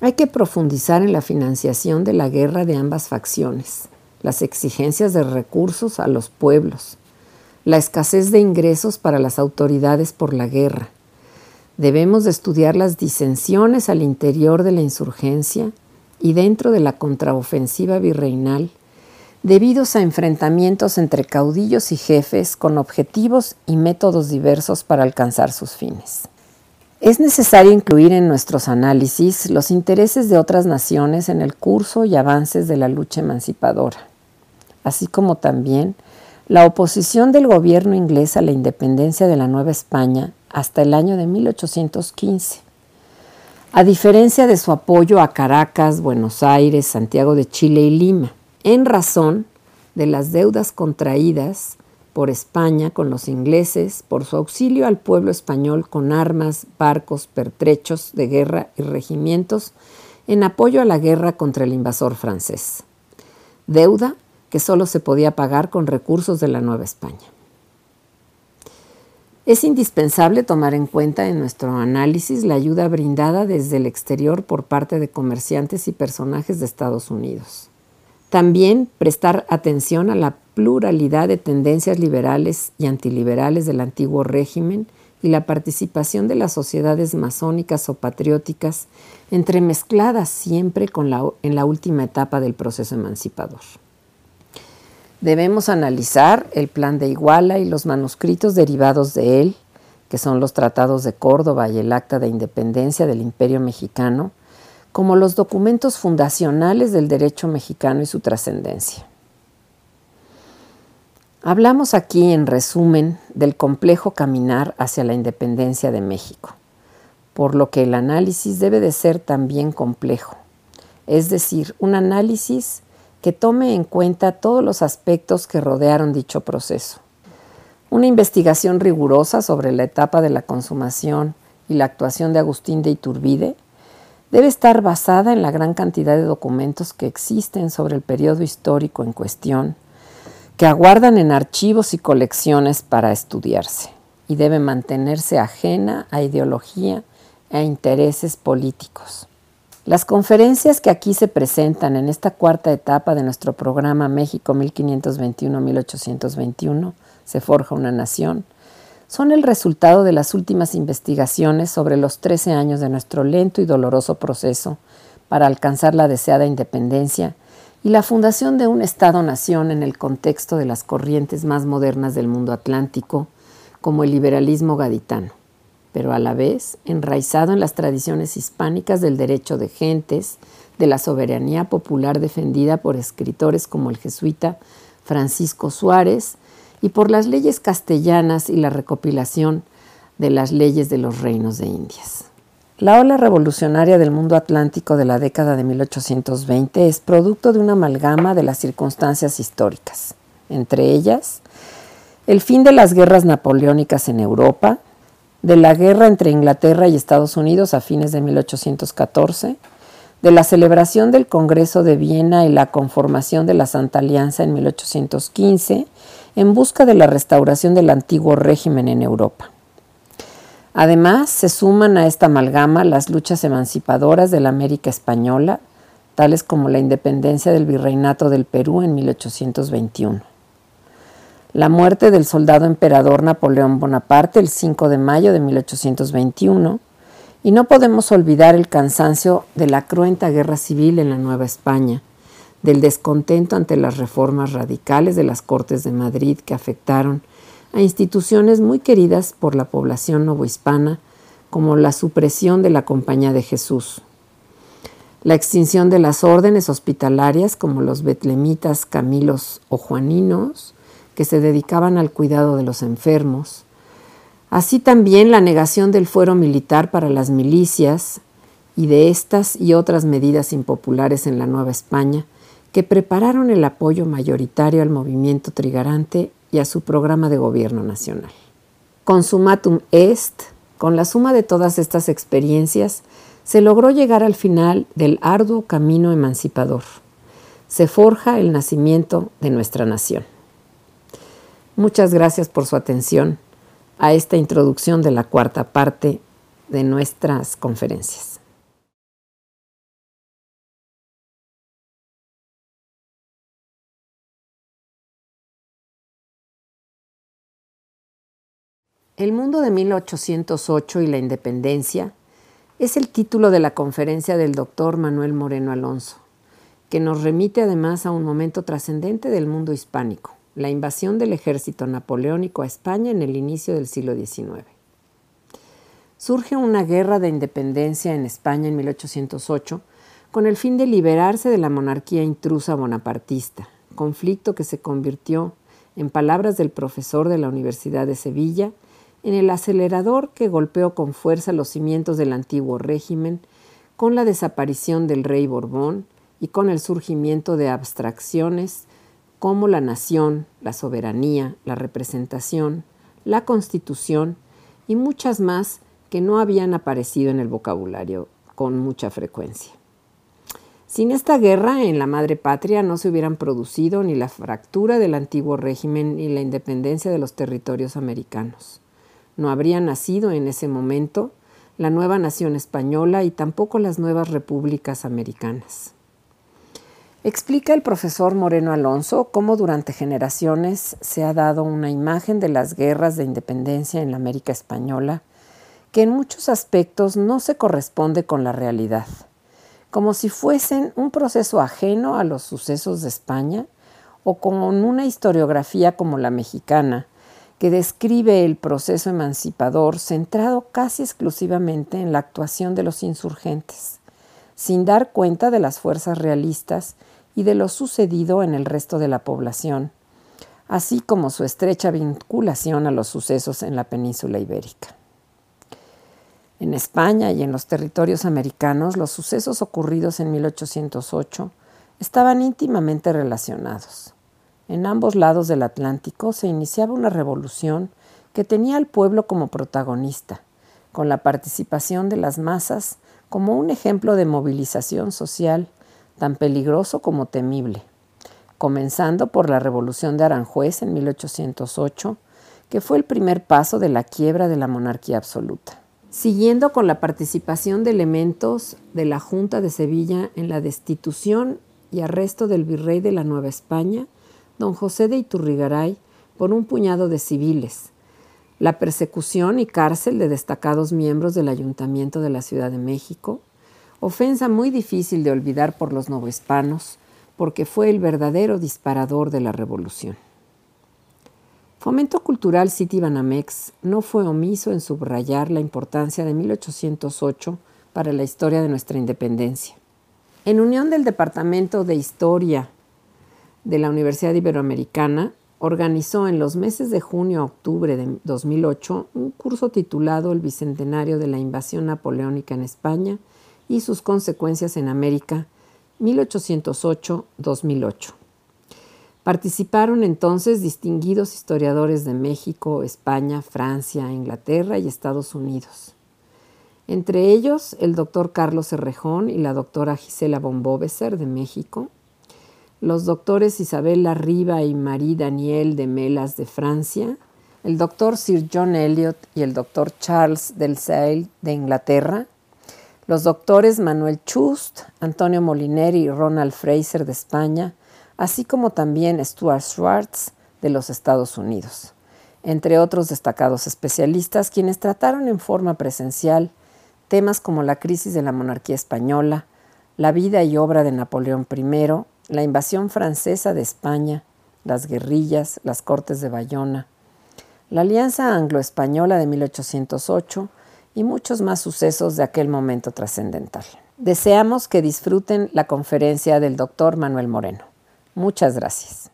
S2: Hay que profundizar en la financiación de la guerra de ambas facciones, las exigencias de recursos a los pueblos, la escasez de ingresos para las autoridades por la guerra. Debemos de estudiar las disensiones al interior de la insurgencia y dentro de la contraofensiva virreinal, debidos a enfrentamientos entre caudillos y jefes con objetivos y métodos diversos para alcanzar sus fines. Es necesario incluir en nuestros análisis los intereses de otras naciones en el curso y avances de la lucha emancipadora, así como también la oposición del gobierno inglés a la independencia de la Nueva España hasta el año de 1815 a diferencia de su apoyo a Caracas, Buenos Aires, Santiago de Chile y Lima, en razón de las deudas contraídas por España con los ingleses por su auxilio al pueblo español con armas, barcos, pertrechos de guerra y regimientos en apoyo a la guerra contra el invasor francés. Deuda que solo se podía pagar con recursos de la Nueva España. Es indispensable tomar en cuenta en nuestro análisis la ayuda brindada desde el exterior por parte de comerciantes y personajes de Estados Unidos. También prestar atención a la pluralidad de tendencias liberales y antiliberales del antiguo régimen y la participación de las sociedades masónicas o patrióticas entremezcladas siempre con la, en la última etapa del proceso emancipador. Debemos analizar el plan de Iguala y los manuscritos derivados de él, que son los tratados de Córdoba y el Acta de Independencia del Imperio Mexicano, como los documentos fundacionales del derecho mexicano y su trascendencia. Hablamos aquí, en resumen, del complejo caminar hacia la independencia de México, por lo que el análisis debe de ser también complejo, es decir, un análisis que tome en cuenta todos los aspectos que rodearon dicho proceso. Una investigación rigurosa sobre la etapa de la consumación y la actuación de Agustín de Iturbide debe estar basada en la gran cantidad de documentos que existen sobre el periodo histórico en cuestión, que aguardan en archivos y colecciones para estudiarse, y debe mantenerse ajena a ideología e intereses políticos. Las conferencias que aquí se presentan en esta cuarta etapa de nuestro programa México 1521-1821, se forja una nación, son el resultado de las últimas investigaciones sobre los 13 años de nuestro lento y doloroso proceso para alcanzar la deseada independencia y la fundación de un Estado-nación en el contexto de las corrientes más modernas del mundo atlántico, como el liberalismo gaditano, pero a la vez enraizado en las tradiciones hispánicas del derecho de gentes, de la soberanía popular defendida por escritores como el jesuita Francisco Suárez, y por las leyes castellanas y la recopilación de las leyes de los reinos de Indias. La ola revolucionaria del mundo atlántico de la década de 1820 es producto de una amalgama de las circunstancias históricas, entre ellas el fin de las guerras napoleónicas en Europa, de la guerra entre Inglaterra y Estados Unidos a fines de 1814, de la celebración del Congreso de Viena y la conformación de la Santa Alianza en 1815 en busca de la restauración del antiguo régimen en Europa. Además, se suman a esta amalgama las luchas emancipadoras de la América española, tales como la independencia del virreinato del Perú en 1821. La muerte del soldado emperador Napoleón Bonaparte el 5 de mayo de 1821, y no podemos olvidar el cansancio de la cruenta guerra civil en la Nueva España, del descontento ante las reformas radicales de las Cortes de Madrid que afectaron a instituciones muy queridas por la población novohispana, como la supresión de la Compañía de Jesús, la extinción de las órdenes hospitalarias como los betlemitas, camilos o juaninos, que se dedicaban al cuidado de los enfermos, así también la negación del fuero militar para las milicias y de estas y otras medidas impopulares en la Nueva España, que prepararon el apoyo mayoritario al movimiento trigarante y a su programa de gobierno nacional. Consumatum est, con la suma de todas estas experiencias, se logró llegar al final del arduo camino emancipador. Se forja el nacimiento de nuestra nación. Muchas gracias por su atención a esta introducción de la cuarta parte de nuestras conferencias. El mundo de 1808 y la independencia es el título de la conferencia del doctor Manuel Moreno Alonso, que nos remite además a un momento trascendente del mundo hispánico, la invasión del ejército napoleónico a España en el inicio del siglo XIX. Surge una guerra de independencia en España en 1808 con el fin de liberarse de la monarquía intrusa bonapartista, conflicto que se convirtió, en palabras del profesor de la Universidad de Sevilla, en el acelerador que golpeó con fuerza los cimientos del antiguo régimen, con la desaparición del rey Borbón y con el surgimiento de abstracciones como la nación, la soberanía, la representación, la constitución y muchas más que no habían aparecido en el vocabulario con mucha frecuencia. Sin esta guerra en la madre patria no se hubieran producido ni la fractura del antiguo régimen ni la independencia de los territorios americanos no habría nacido en ese momento la nueva nación española y tampoco las nuevas repúblicas americanas. Explica el profesor Moreno Alonso cómo durante generaciones se ha dado una imagen de las guerras de independencia en la América española que en muchos aspectos no se corresponde con la realidad, como si fuesen un proceso ajeno a los sucesos de España o con una historiografía como la mexicana, que describe el proceso emancipador centrado casi exclusivamente en la actuación de los insurgentes, sin dar cuenta de las fuerzas realistas y de lo sucedido en el resto de la población, así como su estrecha vinculación a los sucesos en la península ibérica. En España y en los territorios americanos, los sucesos ocurridos en 1808 estaban íntimamente relacionados. En ambos lados del Atlántico se iniciaba una revolución que tenía al pueblo como protagonista, con la participación de las masas como un ejemplo de movilización social tan peligroso como temible, comenzando por la Revolución de Aranjuez en 1808, que fue el primer paso de la quiebra de la monarquía absoluta. Siguiendo con la participación de elementos de la Junta de Sevilla en la destitución y arresto del virrey de la Nueva España, don José de Iturrigaray, por un puñado de civiles, la persecución y cárcel de destacados miembros del Ayuntamiento de la Ciudad de México, ofensa muy difícil de olvidar por los novohispanos, porque fue el verdadero disparador de la revolución. Fomento Cultural City Banamex no fue omiso en subrayar la importancia de 1808 para la historia de nuestra independencia. En unión del Departamento de Historia de la Universidad Iberoamericana, organizó en los meses de junio a octubre de 2008 un curso titulado El Bicentenario de la Invasión Napoleónica en España y sus consecuencias en América, 1808-2008. Participaron entonces distinguidos historiadores de México, España, Francia, Inglaterra y Estados Unidos. Entre ellos, el doctor Carlos Herrejón y la doctora Gisela Bomboveser de México, los doctores Isabel Riva y Marie Daniel de Melas de Francia, el doctor Sir John Elliot y el doctor Charles Del de Inglaterra, los doctores Manuel Chust, Antonio Molineri y Ronald Fraser de España, así como también Stuart Schwartz de los Estados Unidos, entre otros destacados especialistas quienes trataron en forma presencial temas como la crisis de la monarquía española, la vida y obra de Napoleón I, la invasión francesa de España, las guerrillas, las cortes de Bayona, la alianza anglo-española de 1808 y muchos más sucesos de aquel momento trascendental. Deseamos que disfruten la conferencia del doctor Manuel Moreno. Muchas gracias.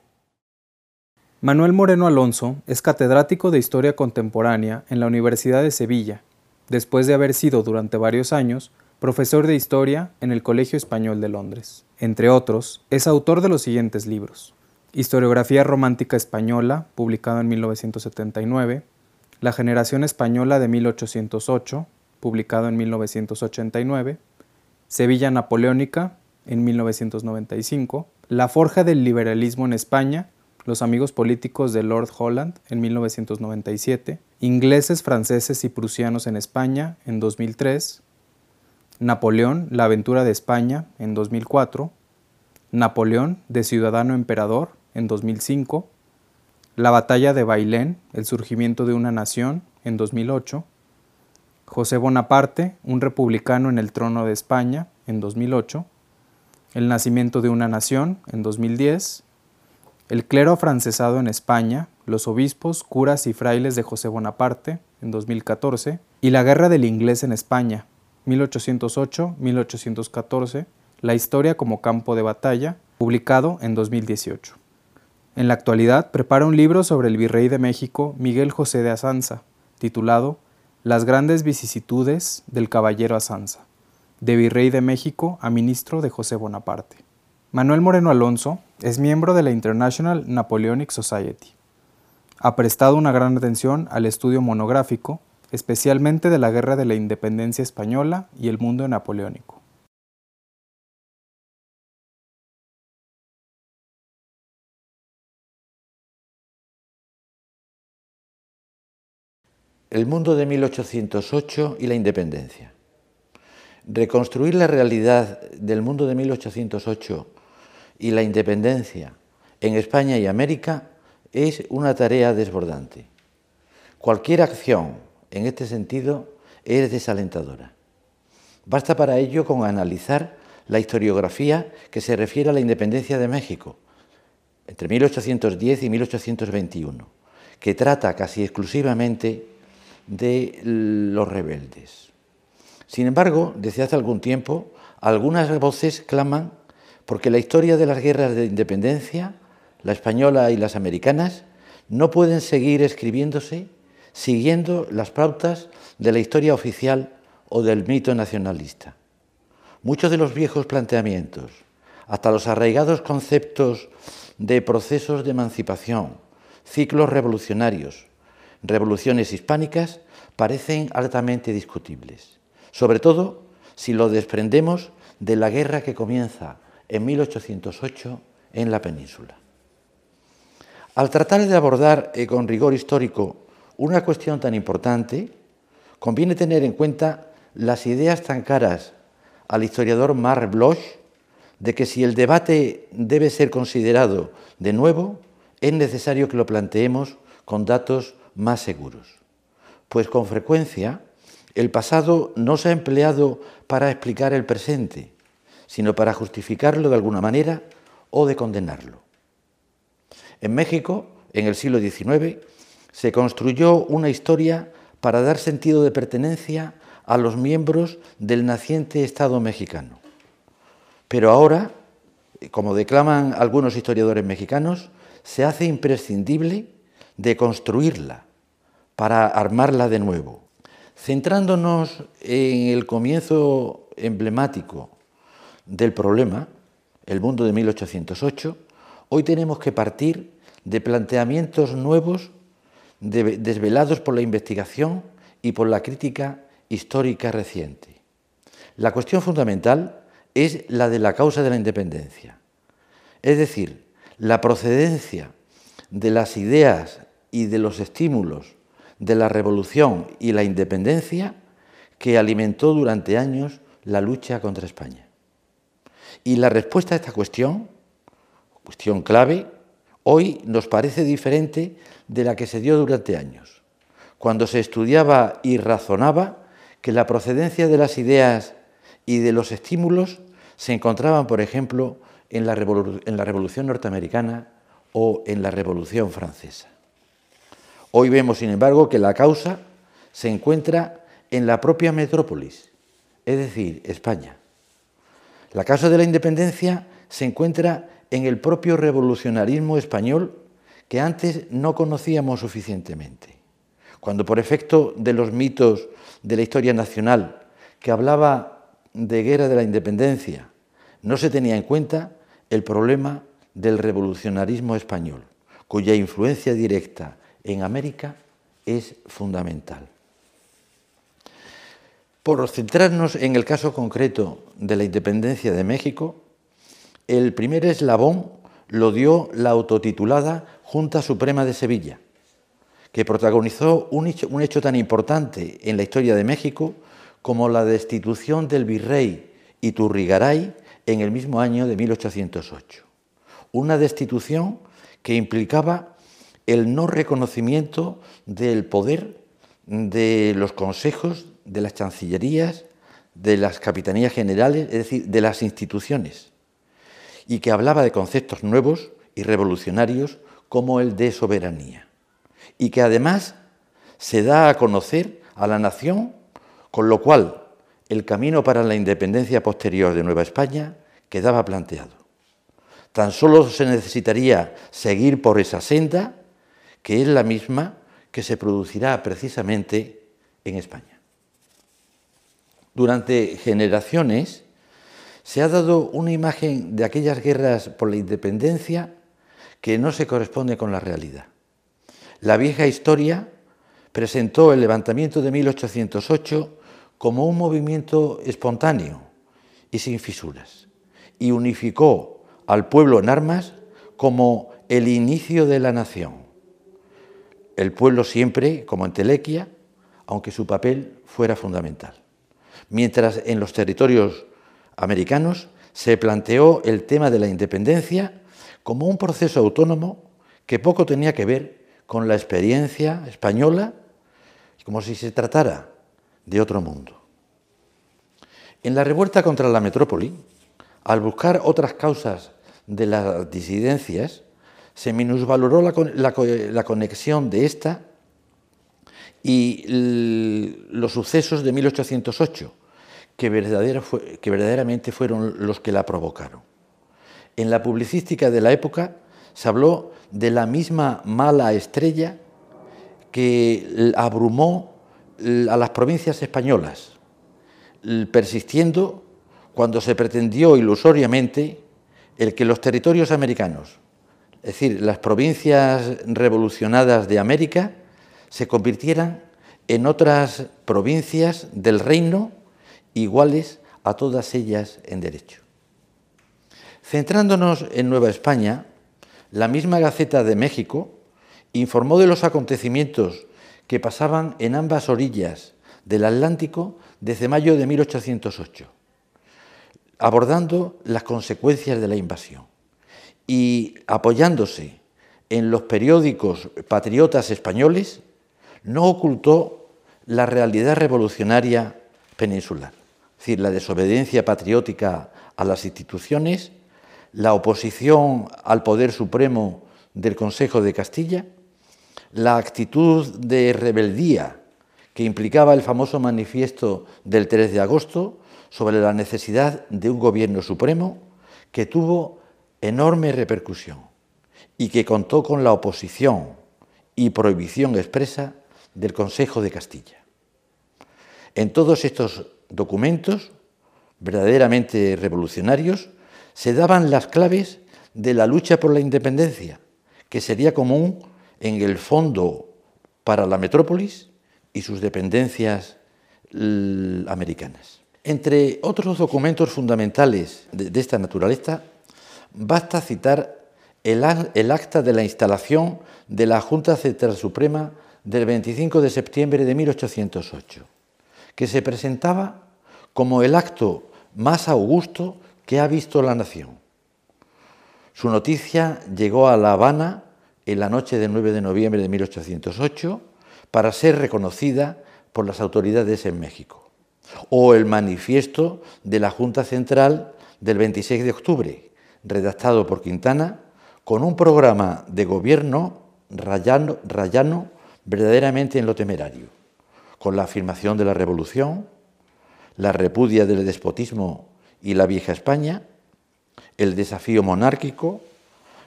S1: Manuel Moreno Alonso es catedrático de Historia Contemporánea en la Universidad de Sevilla, después de haber sido durante varios años profesor de Historia en el Colegio Español de Londres. Entre otros, es autor de los siguientes libros. Historiografía Romántica Española, publicado en 1979, La Generación Española de 1808, publicado en 1989, Sevilla Napoleónica, en 1995, La Forja del Liberalismo en España, Los Amigos Políticos de Lord Holland en 1997, Ingleses, Franceses y Prusianos en España en 2003, Napoleón, La Aventura de España en 2004, Napoleón, de Ciudadano Emperador en 2005, La Batalla de Bailén, El Surgimiento de una Nación en 2008, José Bonaparte, un republicano en el trono de España en 2008, el nacimiento de una nación en 2010, el clero afrancesado en España, los obispos, curas y frailes de José Bonaparte en 2014 y la guerra del inglés en España 1808-1814, La historia como campo de batalla, publicado en 2018. En la actualidad prepara un libro sobre el virrey de México Miguel José de Azanza, titulado Las grandes vicisitudes del caballero Azanza de Virrey de México a ministro de José Bonaparte. Manuel Moreno Alonso es miembro de la International Napoleonic Society. Ha prestado una gran atención al estudio monográfico, especialmente de la Guerra de la Independencia Española y el mundo napoleónico.
S3: El mundo de 1808 y la independencia. Reconstruir la realidad del mundo de 1808 y la independencia en España y América es una tarea desbordante. Cualquier acción en este sentido es desalentadora. Basta para ello con analizar la historiografía que se refiere a la independencia de México entre 1810 y 1821, que trata casi exclusivamente de los rebeldes. Sin embargo, desde hace algún tiempo, algunas voces claman porque la historia de las guerras de independencia, la española y las americanas, no pueden seguir escribiéndose siguiendo las pautas de la historia oficial o del mito nacionalista. Muchos de los viejos planteamientos hasta los arraigados conceptos de procesos de emancipación, ciclos revolucionarios, revoluciones hispánicas, parecen altamente discutibles, sobre todo si lo desprendemos de la guerra que comienza en 1808 en la península. Al tratar de abordar eh, con rigor histórico una cuestión tan importante, conviene tener en cuenta las ideas tan caras al historiador Marc Bloch de que si el debate debe ser considerado de nuevo, es necesario que lo planteemos con datos más seguros. Pues con frecuencia el pasado no se ha empleado para explicar el presente, sino para justificarlo de alguna manera o de condenarlo. En México, en el siglo XIX, se construyó una historia para dar sentido de pertenencia a los miembros del naciente Estado mexicano. Pero ahora, como declaman algunos historiadores mexicanos, se hace imprescindible de construirla para armarla de nuevo. Centrándonos en el comienzo emblemático del problema, el mundo de 1808, hoy tenemos que partir de planteamientos nuevos desvelados por la investigación y por la crítica histórica reciente. La cuestión fundamental es la de la causa de la independencia, es decir, la procedencia de las ideas y de los estímulos de la revolución y la independencia que alimentó durante años la lucha contra España. Y la respuesta a esta cuestión, cuestión clave, hoy nos parece diferente de la que se dio durante años, cuando se estudiaba y razonaba que la procedencia de las ideas y de los estímulos se encontraban, por ejemplo, en la, Revolución Norteamericana o en la Revolución Francesa. Hoy vemos, sin embargo, que la causa se encuentra en la propia metrópolis, es decir, España. La causa de la independencia se encuentra en el propio revolucionarismo español que antes no conocíamos suficientemente. Cuando por efecto de los mitos de la historia nacional que hablaba de guerra de la independencia, no se tenía en cuenta el problema del revolucionarismo español, cuya influencia directa en América es fundamental. Por centrarnos en el caso concreto de la independencia de México, el primer eslabón lo dio la autotitulada Junta Suprema de Sevilla, que protagonizó un hecho, tan importante en la historia de México como la destitución del virrey Iturrigaray en el mismo año de 1808. Una destitución que implicaba el no reconocimiento del poder de los consejos, de las chancillerías, de las capitanías generales, es decir, de las instituciones, y que hablaba de conceptos nuevos y revolucionarios como el de soberanía, y que además se da a conocer a la nación, con lo cual el camino para la independencia posterior de Nueva España quedaba planteado. Tan solo se necesitaría seguir por esa senda que es la misma que se producirá precisamente en España. Durante generaciones se ha dado una imagen de aquellas guerras por la independencia que no se corresponde con la realidad. La vieja historia presentó el levantamiento de 1808 como un movimiento espontáneo y sin fisuras, y unificó al pueblo en armas como el inicio de la nación el pueblo siempre como entelequia, aunque su papel fuera fundamental. Mientras en los territorios americanos se planteó el tema de la independencia como un proceso autónomo que poco tenía que ver con la experiencia española, como si se tratara de otro mundo. En la revuelta contra la metrópoli, al buscar otras causas de las disidencias, se minusvaloró la, conexión de esta y los sucesos de 1808, que, verdaderamente fueron los que la provocaron. En la publicística de la época se habló de la misma mala estrella que abrumó a las provincias españolas, persistiendo cuando se pretendió ilusoriamente el que los territorios americanos, es decir, las provincias revolucionadas de América, se convirtieran en otras provincias del reino iguales a todas ellas en derecho. Centrándonos en Nueva España, la misma Gaceta de México informó de los acontecimientos que pasaban en ambas orillas del Atlántico desde mayo de 1808, abordando las consecuencias de la invasión y apoyándose en los periódicos patriotas españoles, no ocultó la realidad revolucionaria peninsular, es decir, la desobediencia patriótica a las instituciones, la oposición al poder supremo del Consejo de Castilla, la actitud de rebeldía que implicaba el famoso manifiesto del 3 de agosto sobre la necesidad de un gobierno supremo que tuvo enorme repercusión y que contó con la oposición y prohibición expresa del Consejo de Castilla. En todos estos documentos, verdaderamente revolucionarios, se daban las claves de la lucha por la independencia, que sería común en el fondo para la metrópolis y sus dependencias americanas. Entre otros documentos fundamentales de, esta naturaleza, basta citar el, el, acta de la instalación de la Junta Central Suprema del 25 de septiembre de 1808, que se presentaba como el acto más augusto que ha visto la nación. Su noticia llegó a La Habana en la noche del 9 de noviembre de 1808 para ser reconocida por las autoridades en México. O el manifiesto de la Junta Central del 26 de octubre, redactado por Quintana, con un programa de gobierno rayano, rayano verdaderamente en lo temerario, con la afirmación de la revolución, la repudia del despotismo y la vieja España, el desafío monárquico,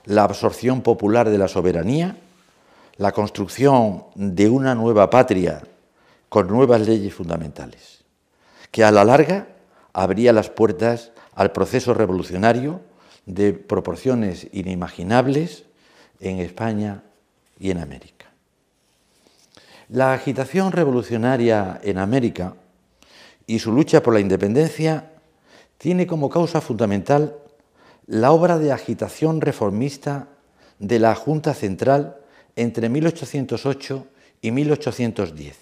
S3: la absorción popular de la soberanía, la construcción de una nueva patria con nuevas leyes fundamentales, que a la larga abría las puertas al proceso revolucionario de proporciones inimaginables en España y en América. La agitación revolucionaria en América y su lucha por la independencia tiene como causa fundamental la obra de agitación reformista de la Junta Central entre 1808 y 1810.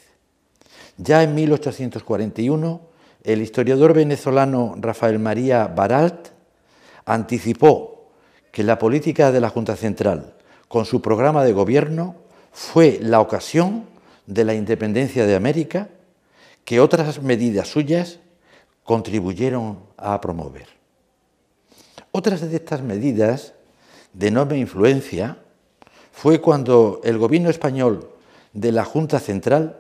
S3: Ya en 1841, el historiador venezolano Rafael María Baralt anticipó que la política de la Junta Central, con su programa de gobierno, fue la ocasión de la independencia de América que otras medidas suyas contribuyeron a promover. Otras de estas medidas de enorme influencia fue cuando el gobierno español de la Junta Central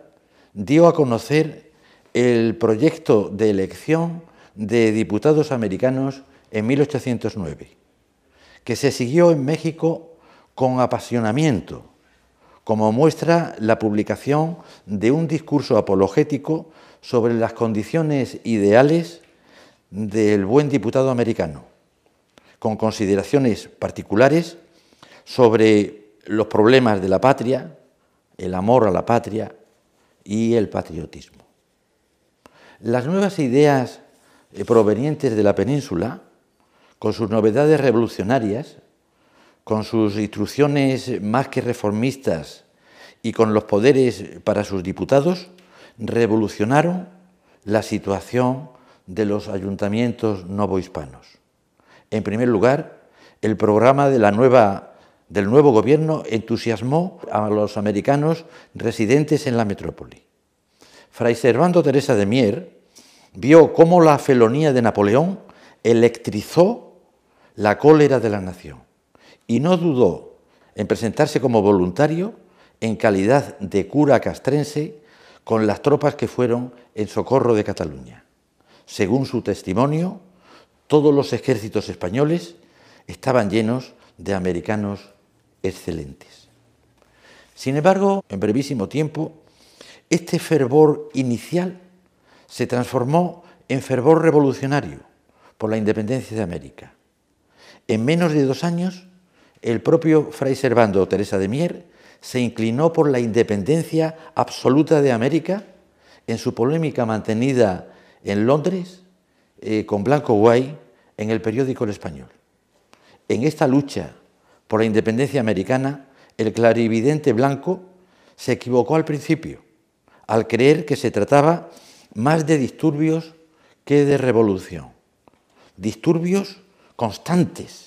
S3: dio a conocer el proyecto de elección de diputados americanos en 1809, que se siguió en México con apasionamiento, como muestra la publicación de un discurso apologético sobre las condiciones ideales del buen diputado americano con consideraciones particulares sobre los problemas de la patria, el amor a la patria y el patriotismo. Las nuevas ideas eh, provenientes de la península, con sus novedades revolucionarias, con sus instrucciones más que reformistas y con los poderes para sus diputados, revolucionaron la situación de los ayuntamientos novohispanos. En primer lugar, el programa del nuevo gobierno entusiasmó a los americanos residentes en la metrópoli. Fray Servando Teresa de Mier vio cómo la felonía de Napoleón electrizó la cólera de la nación y no dudó en presentarse como voluntario en calidad de cura castrense con las tropas que fueron en socorro de Cataluña. Según su testimonio, todos los ejércitos españoles estaban llenos de americanos excelentes. Sin embargo, en brevísimo tiempo, este fervor inicial se transformó en fervor revolucionario por la independencia de América. En menos de dos años, el propio Fray Servando Teresa de Mier se inclinó por la independencia absoluta de América en su polémica mantenida en Londres eh, con Blanco Guay en el periódico El Español. En esta lucha por la independencia americana, el clarividente Blanco se equivocó al principio, al creer que se trataba más de disturbios que de revolución. Disturbios constantes,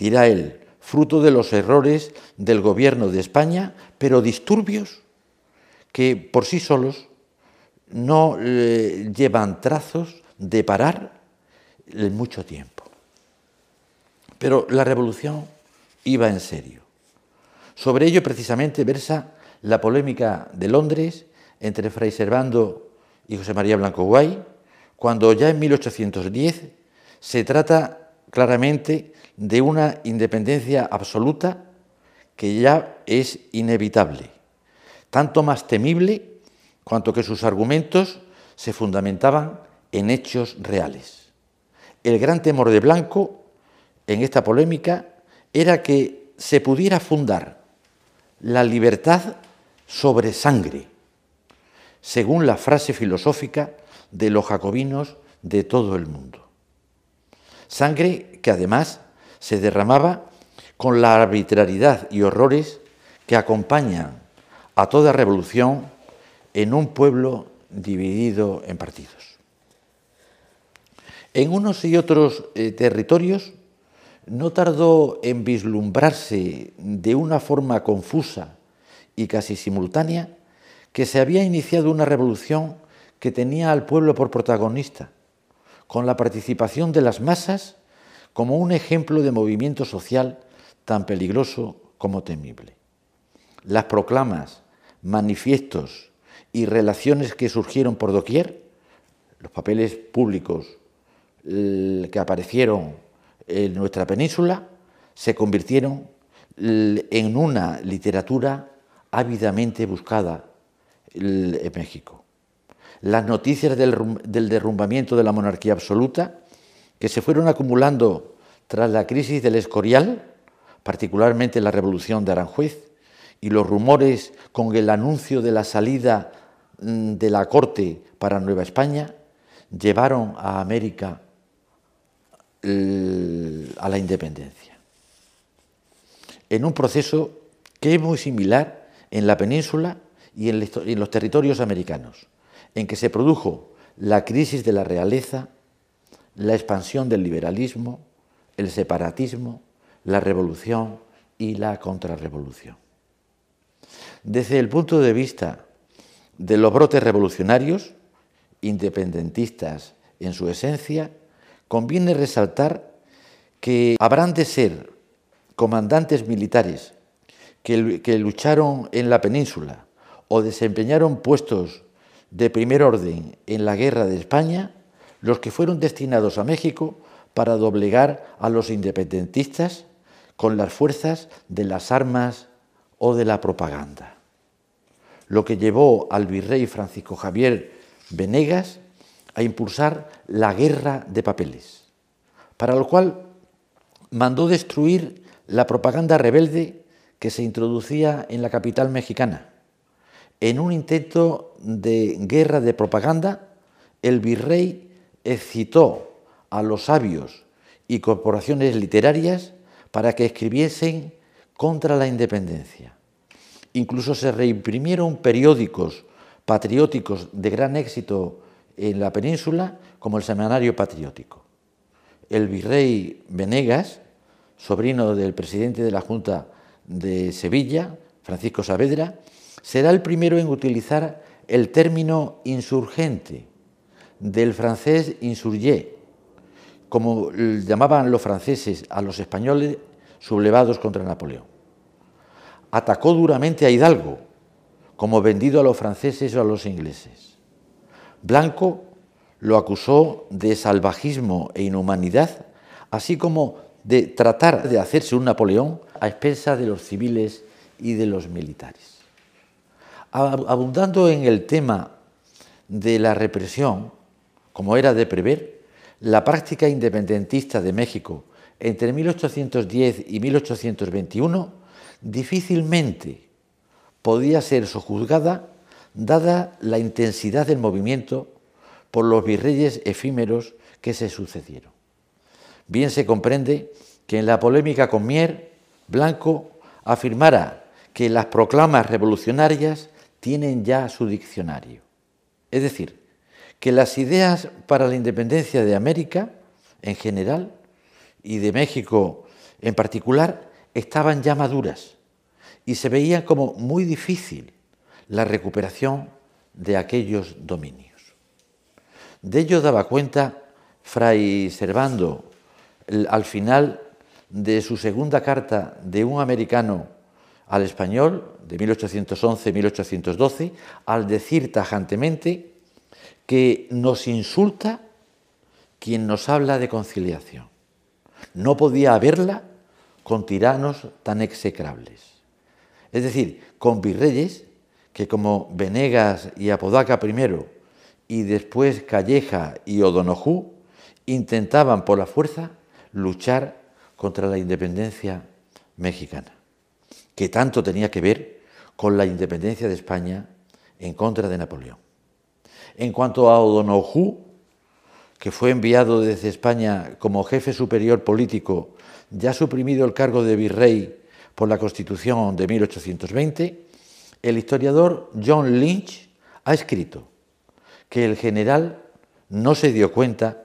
S3: dirá él, fruto de los errores del gobierno de España, pero disturbios que por sí solos no eh, llevan trazos de parar en mucho tiempo. Pero la revolución iba en serio. Sobre ello precisamente versa la polémica de Londres entre Fray Servando y José María Blanco Guay, cuando ya en 1810 se trata claramente de una independencia absoluta que ya es inevitable, tanto más temible cuanto que sus argumentos se fundamentaban en hechos reales. El gran temor de Blanco en esta polémica era que se pudiera fundar la libertad sobre sangre, según la frase filosófica de los jacobinos de todo el mundo. Sangre que además se derramaba con la arbitrariedad y horrores que acompañan a toda revolución en un pueblo dividido en partidos. En unos y otros eh, territorios no tardó en vislumbrarse de una forma confusa y casi simultánea que se había iniciado una revolución que tenía al pueblo por protagonista, con la participación de las masas como un ejemplo de movimiento social tan peligroso como temible. Las proclamas, manifiestos y relaciones que surgieron por doquier, los papeles públicos que aparecieron en nuestra península, se convirtieron en una literatura ávidamente buscada en México. Las noticias del derrumbamiento de la monarquía absoluta, que se fueron acumulando tras la crisis del Escorial, particularmente la revolución de Aranjuez, y los rumores con el anuncio de la salida Mm, de la corte para Nueva España llevaron a América a la independencia. En un proceso que es muy similar en la península y en los territorios americanos, en que se produjo la crisis de la realeza, la expansión del liberalismo, el separatismo, la revolución y la contrarrevolución. Desde el punto de vista de los brotes revolucionarios, independentistas en su esencia, conviene resaltar que habrán de ser comandantes militares que, lucharon en la península o desempeñaron puestos de primer orden en la guerra de España, los que fueron destinados a México para doblegar a los independentistas con las fuerzas de las armas o de la propaganda lo que llevó al virrey Francisco Javier Venegas a impulsar la guerra de papeles, para lo cual mandó destruir la propaganda rebelde que se introducía en la capital mexicana. En un intento de guerra de propaganda, el virrey excitó a los sabios y corporaciones literarias para que escribiesen contra la independencia. Incluso se reimprimieron periódicos patrióticos de gran éxito en la península, como el Semanario Patriótico. El virrey Venegas, sobrino del presidente de la Junta de Sevilla, Francisco Saavedra, será el primero en utilizar el término insurgente, del francés insurgé, como llamaban los franceses a los españoles sublevados contra Napoleón atacó duramente a Hidalgo, como vendido a los franceses o a los ingleses. Blanco lo acusó de salvajismo e inhumanidad, así como de tratar de hacerse un Napoleón a expensas de los civiles y de los militares. Abundando en el tema de la represión, como era de prever, la práctica independentista de México entre 1810 y 1821 difícilmente podía ser sojuzgada dada la intensidad del movimiento por los virreyes efímeros que se sucedieron. Bien se comprende que en la polémica con Mier, Blanco afirmara que las proclamas revolucionarias tienen ya su diccionario. Es decir, que las ideas para la independencia de América en general y de México en particular estaban ya maduras y se veía como muy difícil la recuperación de aquellos dominios. De ello daba cuenta Fray Servando al final de su segunda carta de un americano al español de 1811-1812, al decir tajantemente que nos insulta quien nos habla de conciliación. No podía haberla con tiranos tan execrables. Es decir, con virreyes que como Venegas y Apodaca primero y después Calleja y O'Donoghue intentaban por la fuerza luchar contra la independencia mexicana, que tanto tenía que ver con la independencia de España en contra de Napoleón. En cuanto a O'Donoghue, que fue enviado desde España como jefe superior político, ya suprimido el cargo de virrey por la Constitución de 1820, el historiador John Lynch ha escrito que el general no se dio cuenta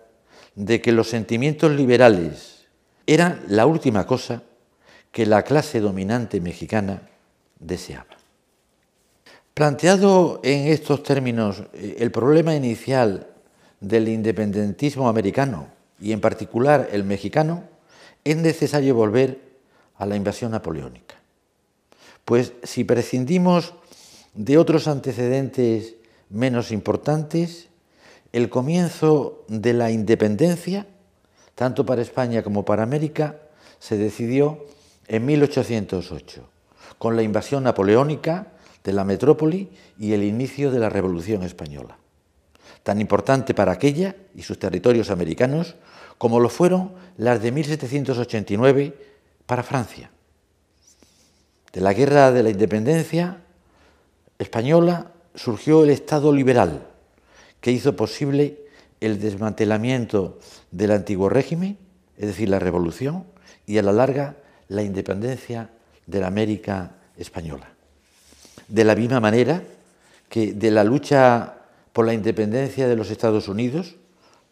S3: de que los sentimientos liberales eran la última cosa que la clase dominante mexicana deseaba. Planteado en estos términos eh, el problema inicial del independentismo americano y en particular el mexicano, es necesario volver a la invasión napoleónica. Pues si prescindimos de otros antecedentes menos importantes, el comienzo de la independencia, tanto para España como para América, se decidió en 1808, con la invasión napoleónica de la metrópoli y el inicio de la Revolución Española, tan importante para aquella y sus territorios americanos como lo fueron las de 1789 para Francia. De la guerra de la independencia española surgió el Estado liberal, que hizo posible el desmantelamiento del antiguo régimen, es decir, la revolución, y a la larga la independencia de la América española. De la misma manera que de la lucha por la independencia de los Estados Unidos,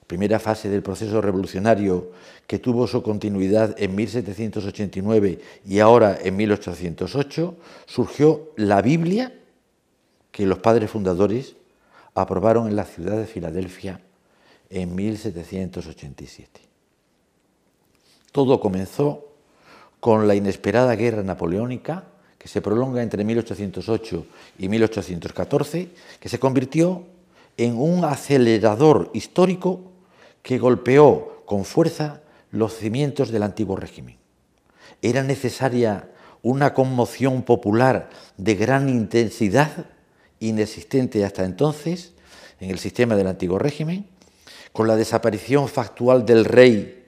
S3: primera fase del proceso revolucionario que tuvo su continuidad en 1789 y ahora en 1808, surgió la Biblia que los padres fundadores aprobaron en la ciudad de Filadelfia en 1787. Todo comenzó con la inesperada guerra napoleónica que se prolonga entre 1808 y 1814, que se convirtió en un acelerador histórico que golpeó con fuerza los cimientos del antiguo régimen. Era necesaria una conmoción popular de gran intensidad, inexistente hasta entonces en el sistema del antiguo régimen, con la desaparición factual del rey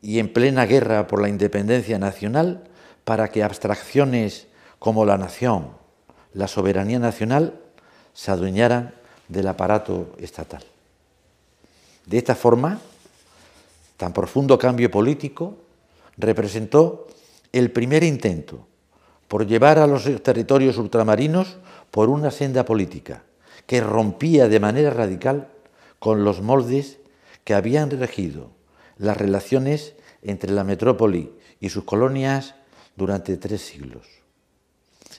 S3: y en plena guerra por la independencia nacional, para que abstracciones como la nación, la soberanía nacional, se adueñaran del aparato estatal. De esta forma, tan profundo cambio político representó el primer intento por llevar a los territorios ultramarinos por una senda política que rompía de manera radical con los moldes que habían regido las relaciones entre la metrópoli y sus colonias durante tres siglos.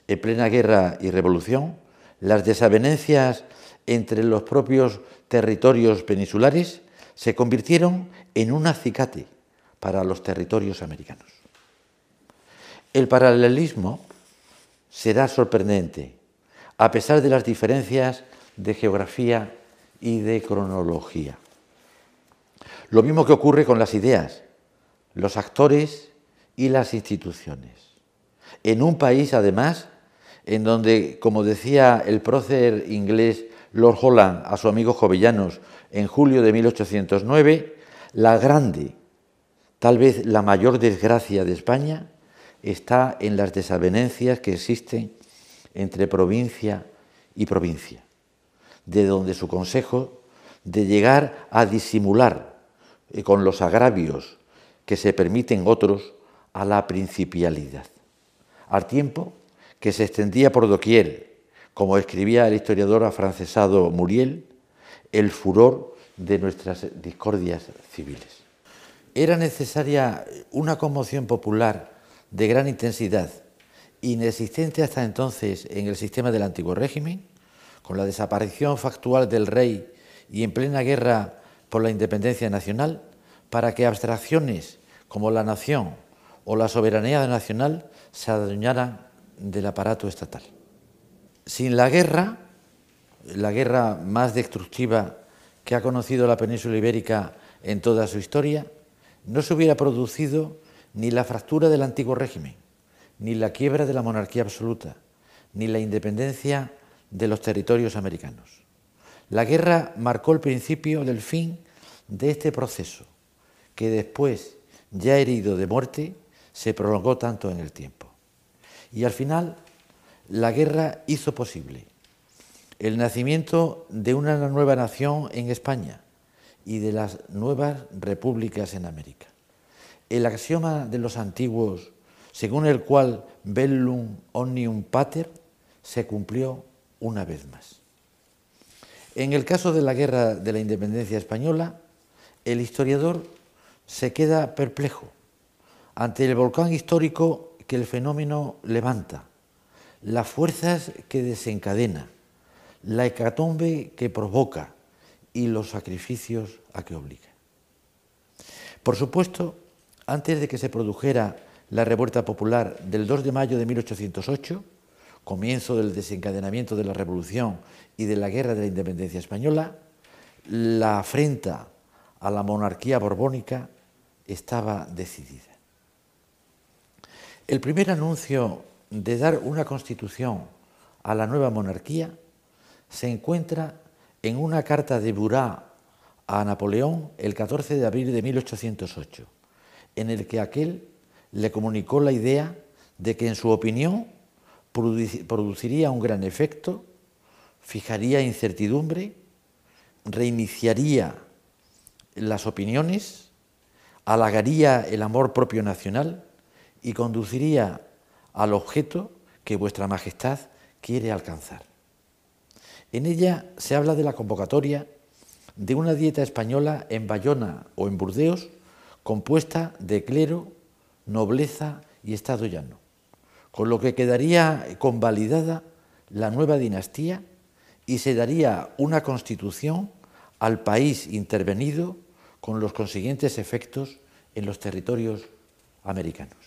S3: En plena guerra y revolución, las desavenencias entre los propios territorios peninsulares se convirtieron en un acicate para los territorios americanos. El paralelismo será sorprendente, a pesar de las diferencias de geografía y de cronología. Lo mismo que ocurre con las ideas, los actores y las instituciones. En un país, además, en donde, como decía el prócer inglés Lord Holland a su amigo Jovellanos en julio de 1809, la grande, Tal vez la mayor desgracia de España está en las desavenencias que existen entre provincia y provincia, de donde su consejo de llegar a disimular eh, con los agravios que se permiten otros a la principialidad, al tiempo que se extendía por doquier, como escribía el historiador afrancesado Muriel, el furor de nuestras discordias civiles. Era necesaria una conmoción popular de gran intensidad, inexistente hasta entonces en el sistema del antiguo régimen, con la desaparición factual del rey y en plena guerra por la independencia nacional, para que abstracciones como la nación o la soberanía nacional se adueñaran del aparato estatal. Sin la guerra, la guerra más destructiva que ha conocido la península ibérica en toda su historia, no se hubiera producido ni la fractura del antiguo régimen, ni la quiebra de la monarquía absoluta, ni la independencia de los territorios americanos. La guerra marcó el principio del fin de este proceso, que después, ya herido de muerte, se prolongó tanto en el tiempo. Y al final, la guerra hizo posible el nacimiento de una nueva nación en España y de las nuevas repúblicas en América. El axioma de los antiguos, según el cual bellum omnium pater, se cumplió una vez más. En el caso de la guerra de la independencia española, el historiador se queda perplejo ante el volcán histórico que el fenómeno levanta, las fuerzas que desencadena, la hecatombe que provoca y los sacrificios a que obliga. Por supuesto, antes de que se produjera la revuelta popular del 2 de mayo de 1808, comienzo del desencadenamiento de la revolución y de la guerra de la independencia española, la afrenta a la monarquía borbónica estaba decidida. El primer anuncio de dar una constitución a la nueva monarquía se encuentra en una carta de Burat a Napoleón el 14 de abril de 1808, en el que aquel le comunicó la idea de que en su opinión produciría un gran efecto, fijaría incertidumbre, reiniciaría las opiniones, halagaría el amor propio nacional y conduciría al objeto que vuestra Majestad quiere alcanzar. En ella se habla de la convocatoria de una dieta española en Bayona o en Burdeos compuesta de clero, nobleza y Estado llano, con lo que quedaría convalidada la nueva dinastía y se daría una constitución al país intervenido con los consiguientes efectos en los territorios americanos.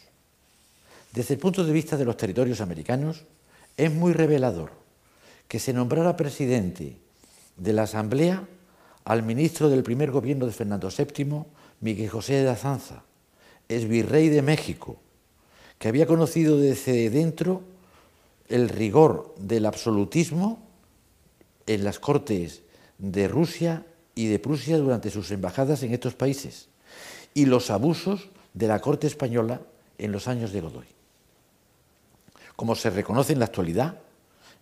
S3: Desde el punto de vista de los territorios americanos, es muy revelador que se nombrara presidente de la Asamblea al ministro del primer gobierno de Fernando VII, Miguel José de Azanza, es virrey de México, que había conocido desde dentro el rigor del absolutismo en las cortes de Rusia y de Prusia durante sus embajadas en estos países y los abusos de la corte española en los años de Godoy. Como se reconoce en la actualidad,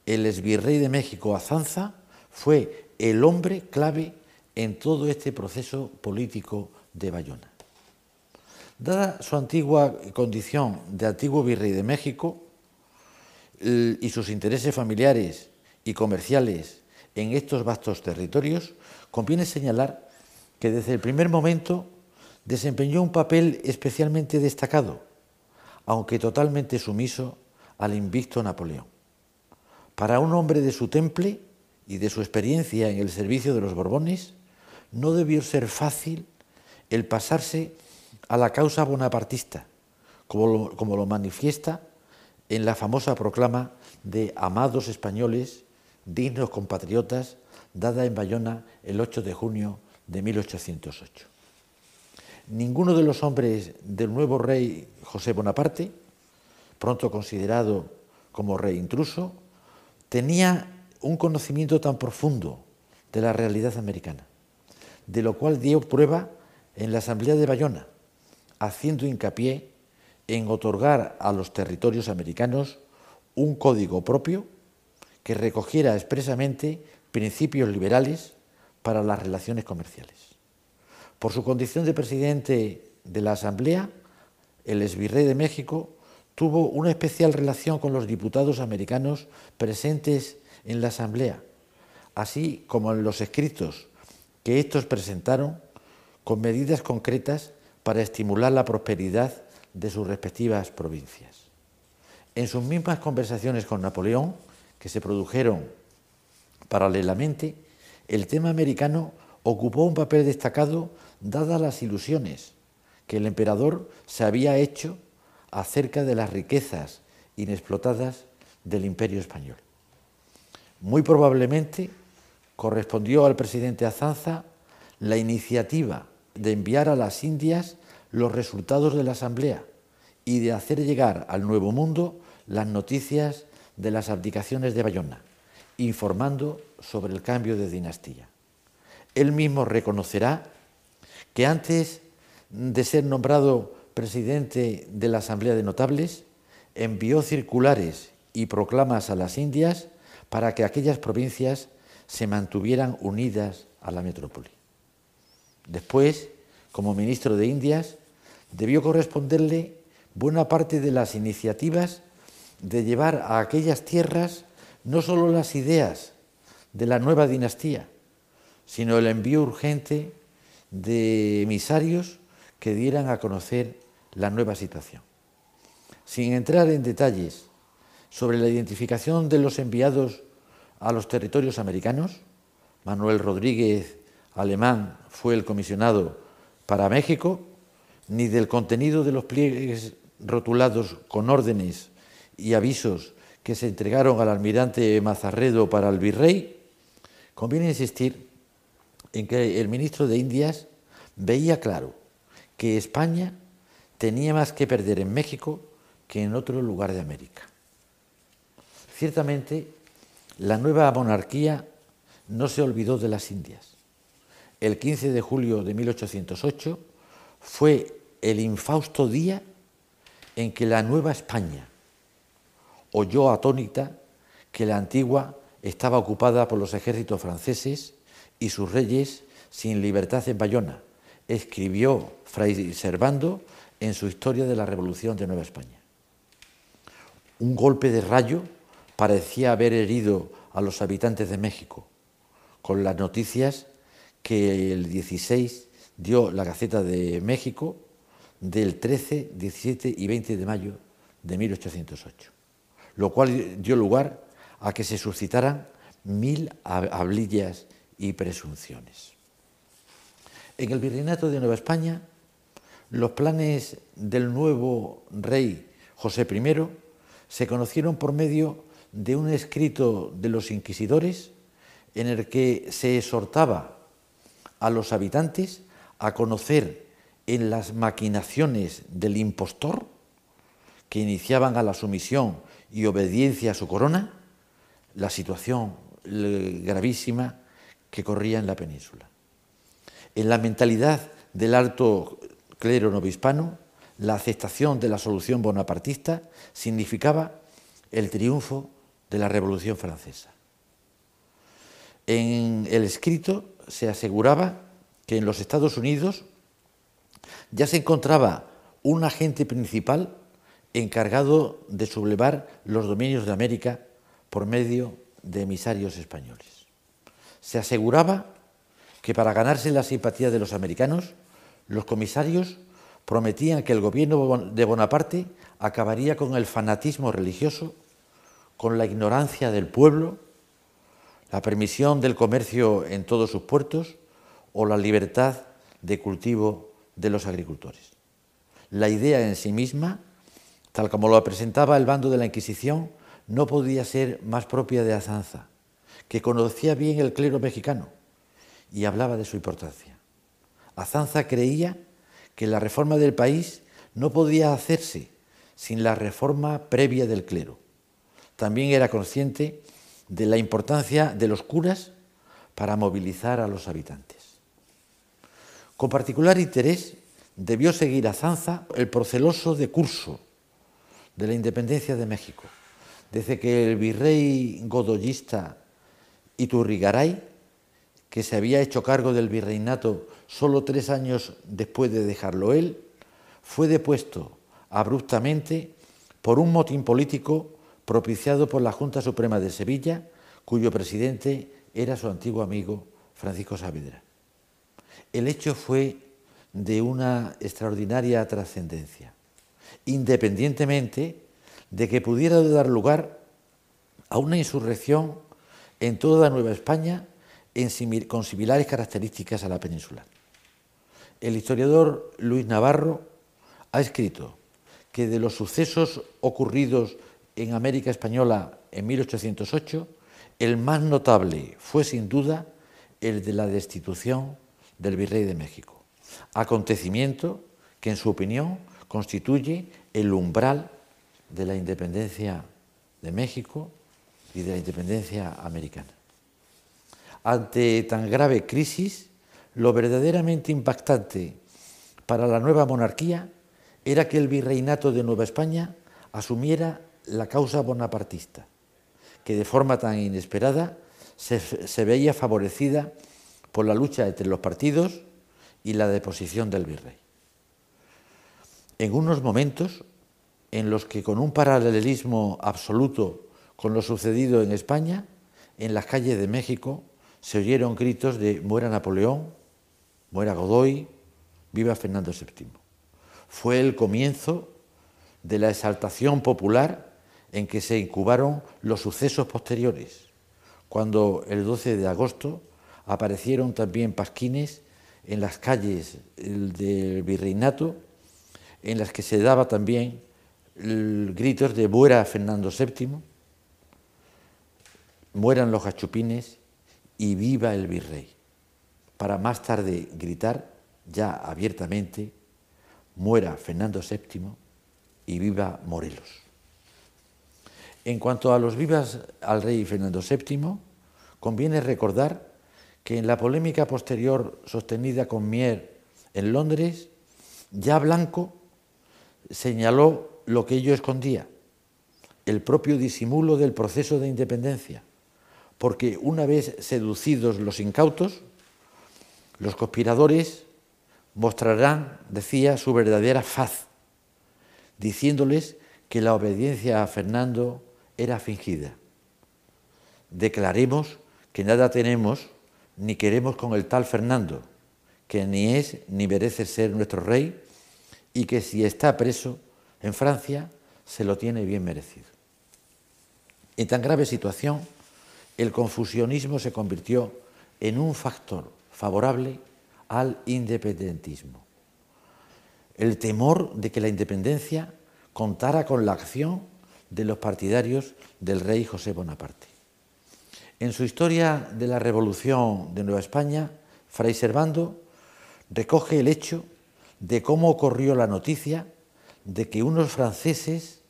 S3: el exvirrey de México, Azanza, fue el hombre clave en todo este proceso político de Bayona. Dada su antigua condición de antiguo virrey de México y sus intereses familiares y comerciales en estos vastos territorios, conviene señalar que desde el primer momento desempeñó un papel especialmente destacado, aunque totalmente sumiso al invicto Napoleón. Para un hombre de su temple y de su experiencia en el servicio de los Borbones, no debió ser fácil el pasarse a la causa bonapartista, como lo, manifiesta en la famosa proclama de Amados españoles, dignos compatriotas, dada en Bayona el 8 de junio de 1808. Ninguno de los hombres del nuevo rey José Bonaparte, pronto considerado como rey intruso, tenía un conocimiento tan profundo de la realidad americana, de lo cual dio prueba en la Asamblea de Bayona, haciendo hincapié en otorgar a los territorios americanos un código propio que recogiera expresamente principios liberales para las relaciones comerciales. Por su condición de presidente de la Asamblea, el exvirrey de México tuvo una especial relación con los diputados americanos presentes en la Asamblea, así como en los escritos que estos presentaron con medidas concretas para estimular la prosperidad de sus respectivas provincias. En sus mismas conversaciones con Napoleón, que se produjeron paralelamente, el tema americano ocupó un papel destacado dadas las ilusiones que el emperador se había hecho acerca de las riquezas inexplotadas del imperio español. Muy probablemente correspondió al presidente Azanza la iniciativa de enviar a las Indias los resultados de la Asamblea y de hacer llegar al Nuevo Mundo las noticias de las abdicaciones de Bayona, informando sobre el cambio de dinastía. Él mismo reconocerá que antes de ser nombrado presidente de la Asamblea de Notables, envió circulares y proclamas a las Indias para que aquellas provincias se mantuvieran unidas a la metrópoli. Después, como ministro de Indias, debió corresponderle buena parte de las iniciativas de llevar a aquellas tierras no solo las ideas de la nueva dinastía, sino el envío urgente de emisarios que dieran a conocer la nueva situación. Sin entrar en detalles sobre la identificación de los enviados a los territorios americanos, Manuel Rodríguez Alemán fue el comisionado para México, ni del contenido de los pliegues rotulados con órdenes y avisos que se entregaron al almirante Mazarredo para el virrey, conviene insistir en que el ministro de Indias veía claro que España tenía más que perder en México que en otro lugar de América. Ciertamente, la nueva monarquía no se olvidó de las Indias. El 15 de julio de 1808 fue el infausto día en que la Nueva España oyó atónita que la antigua estaba ocupada por los ejércitos franceses y sus reyes sin libertad en Bayona, escribió Fray Servando en su historia de la Revolución de Nueva España. Un golpe de rayo parecía haber herido a los habitantes de México, con las noticias que el 16 dio la Gaceta de México del 13, 17 y 20 de mayo de 1808, lo cual dio lugar a que se suscitaran mil hablillas y presunciones. En el virreinato de Nueva España, los planes del nuevo rey José I se conocieron por medio de un escrito de los inquisidores en el que se exhortaba a los habitantes a conocer en las maquinaciones del impostor que iniciaban a la sumisión y obediencia a su corona la situación gravísima que corría en la península. En la mentalidad del alto clero novohispano, la aceptación de la solución bonapartista significaba el triunfo de la Revolución Francesa. En el escrito se aseguraba que en los Estados Unidos ya se encontraba un agente principal encargado de sublevar los dominios de América por medio de emisarios españoles. Se aseguraba que para ganarse la simpatía de los americanos, los comisarios prometían que el gobierno de Bonaparte acabaría con el fanatismo religioso, con la ignorancia del pueblo, la permisión del comercio en todos sus puertos o la libertad de cultivo de los agricultores. La idea en sí misma, tal como lo presentaba el bando de la Inquisición, no podía ser más propia de Azanza, que conocía bien el clero mexicano y hablaba de su importancia. Azanza creía que la reforma del país no podía hacerse sin la reforma previa del clero. También era consciente de la importancia de los curas para movilizar a los habitantes. Con particular interés debió seguir a Zanza el proceloso decurso de la independencia de México, desde que el virrey godoyista Iturrigaray, que se había hecho cargo del virreinato solo tres años después de dejarlo él, fue depuesto abruptamente por un motín político propiciado por la Junta Suprema de Sevilla, cuyo presidente era su antiguo amigo Francisco Saavedra. El hecho fue de una extraordinaria trascendencia, independientemente de que pudiera dar lugar a una insurrección en toda Nueva España con similares características a la península. El historiador Luis Navarro ha escrito que de los sucesos ocurridos en América Española en 1808, el más notable fue sin duda el de la destitución del virrey de México, acontecimiento que en su opinión constituye el umbral de la independencia de México y de la independencia americana. Ante tan grave crisis, lo verdaderamente impactante para la nueva monarquía era que el virreinato de Nueva España asumiera la causa bonapartista, que de forma tan inesperada se, veía favorecida por la lucha entre los partidos y la deposición del virrey. En unos momentos en los que con un paralelismo absoluto con lo sucedido en España, en las calles de México se oyeron gritos de muera Napoleón, muera Godoy, viva Fernando VII. Fue el comienzo de la exaltación popular en que se incubaron los sucesos posteriores, cuando el 12 de agosto aparecieron también pasquines en las calles del virreinato, en las que se daba también gritos de muera Fernando VII, mueran los gachupines y viva el virrey, para más tarde gritar ya abiertamente, muera Fernando VII y viva Morelos. En cuanto a los vivas al rey Fernando VII, conviene recordar que en la polémica posterior sostenida con Mier en Londres, ya Blanco señaló lo que ello escondía, el propio disimulo del proceso de independencia, porque una vez seducidos los incautos, los conspiradores mostrarán, decía, su verdadera faz, diciéndoles que la obediencia a Fernando era fingida. Declaremos que nada tenemos ni queremos con el tal Fernando, que ni es ni merece ser nuestro rey y que si está preso en Francia se lo tiene bien merecido. En tan grave situación, el confusionismo se convirtió en un factor favorable al independentismo. El temor de que la independencia contara con la acción de los partidarios del rey José Bonaparte. En su historia de la Revolución de Nueva España, Fray Servando recoge el hecho de cómo ocurrió la noticia de que unos franceses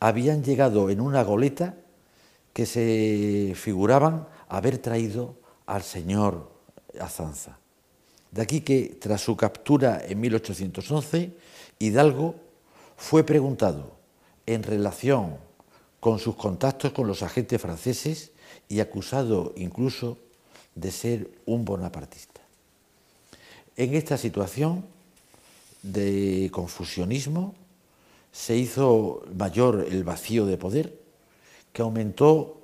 S3: habían llegado en una goleta que se figuraban haber traído al señor Azanza. De aquí que, tras su captura en 1811, Hidalgo fue preguntado en relación con sus contactos con los agentes franceses y acusado incluso de ser un bonapartista. En esta situación de confusionismo se hizo mayor el vacío de poder que aumentó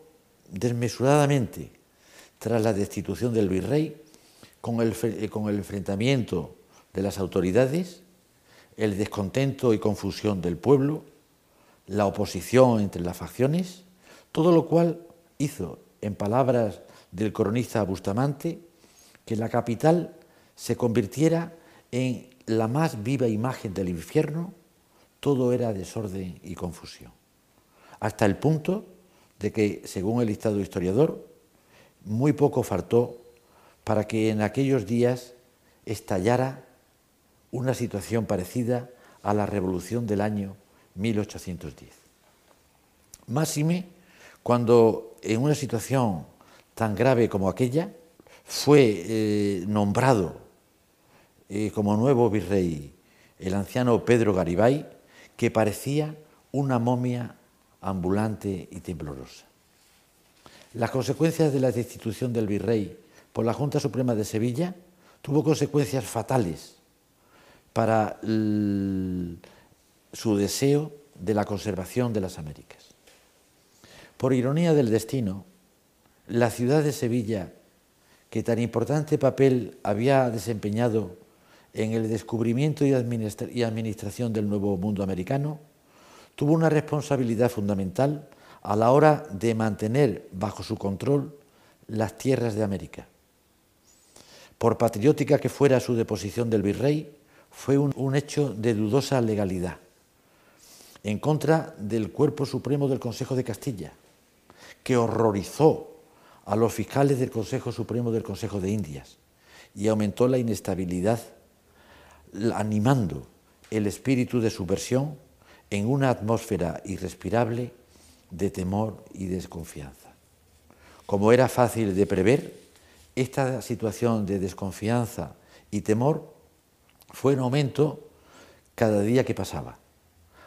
S3: desmesuradamente tras la destitución del virrey con el, con el enfrentamiento de las autoridades, el descontento y confusión del pueblo, la oposición entre las facciones, todo lo cual hizo, en palabras del cronista Bustamante, que la capital se convirtiera en la más viva imagen del infierno, todo era desorden y confusión. Hasta el punto de que, según el listado historiador, muy poco faltó para que en aquellos días estallara una situación parecida a la revolución del año 1810. Máxime cuando en una situación tan grave como aquella fue eh, nombrado eh, como nuevo virrey el anciano Pedro Garibay, que parecía una momia ambulante y temblorosa. Las consecuencias de la destitución del virrey por la Junta Suprema de Sevilla tuvo consecuencias fatales para su deseo de la conservación de las Américas. Por ironía del destino, la ciudad de Sevilla, que tan importante papel había desempeñado en el descubrimiento y, administración del nuevo mundo americano, tuvo una responsabilidad fundamental a la hora de mantener bajo su control las tierras de América. Por patriótica que fuera su deposición del virrey, fue un, hecho de dudosa legalidad, en contra del Cuerpo Supremo del Consejo de Castilla, que horrorizó a los fiscales del Consejo Supremo del Consejo de Indias y aumentó la inestabilidad, animando el espíritu de subversión en una atmósfera irrespirable de temor y desconfianza. Como era fácil de prever, esta situación de desconfianza y temor fue en aumento cada día que pasaba,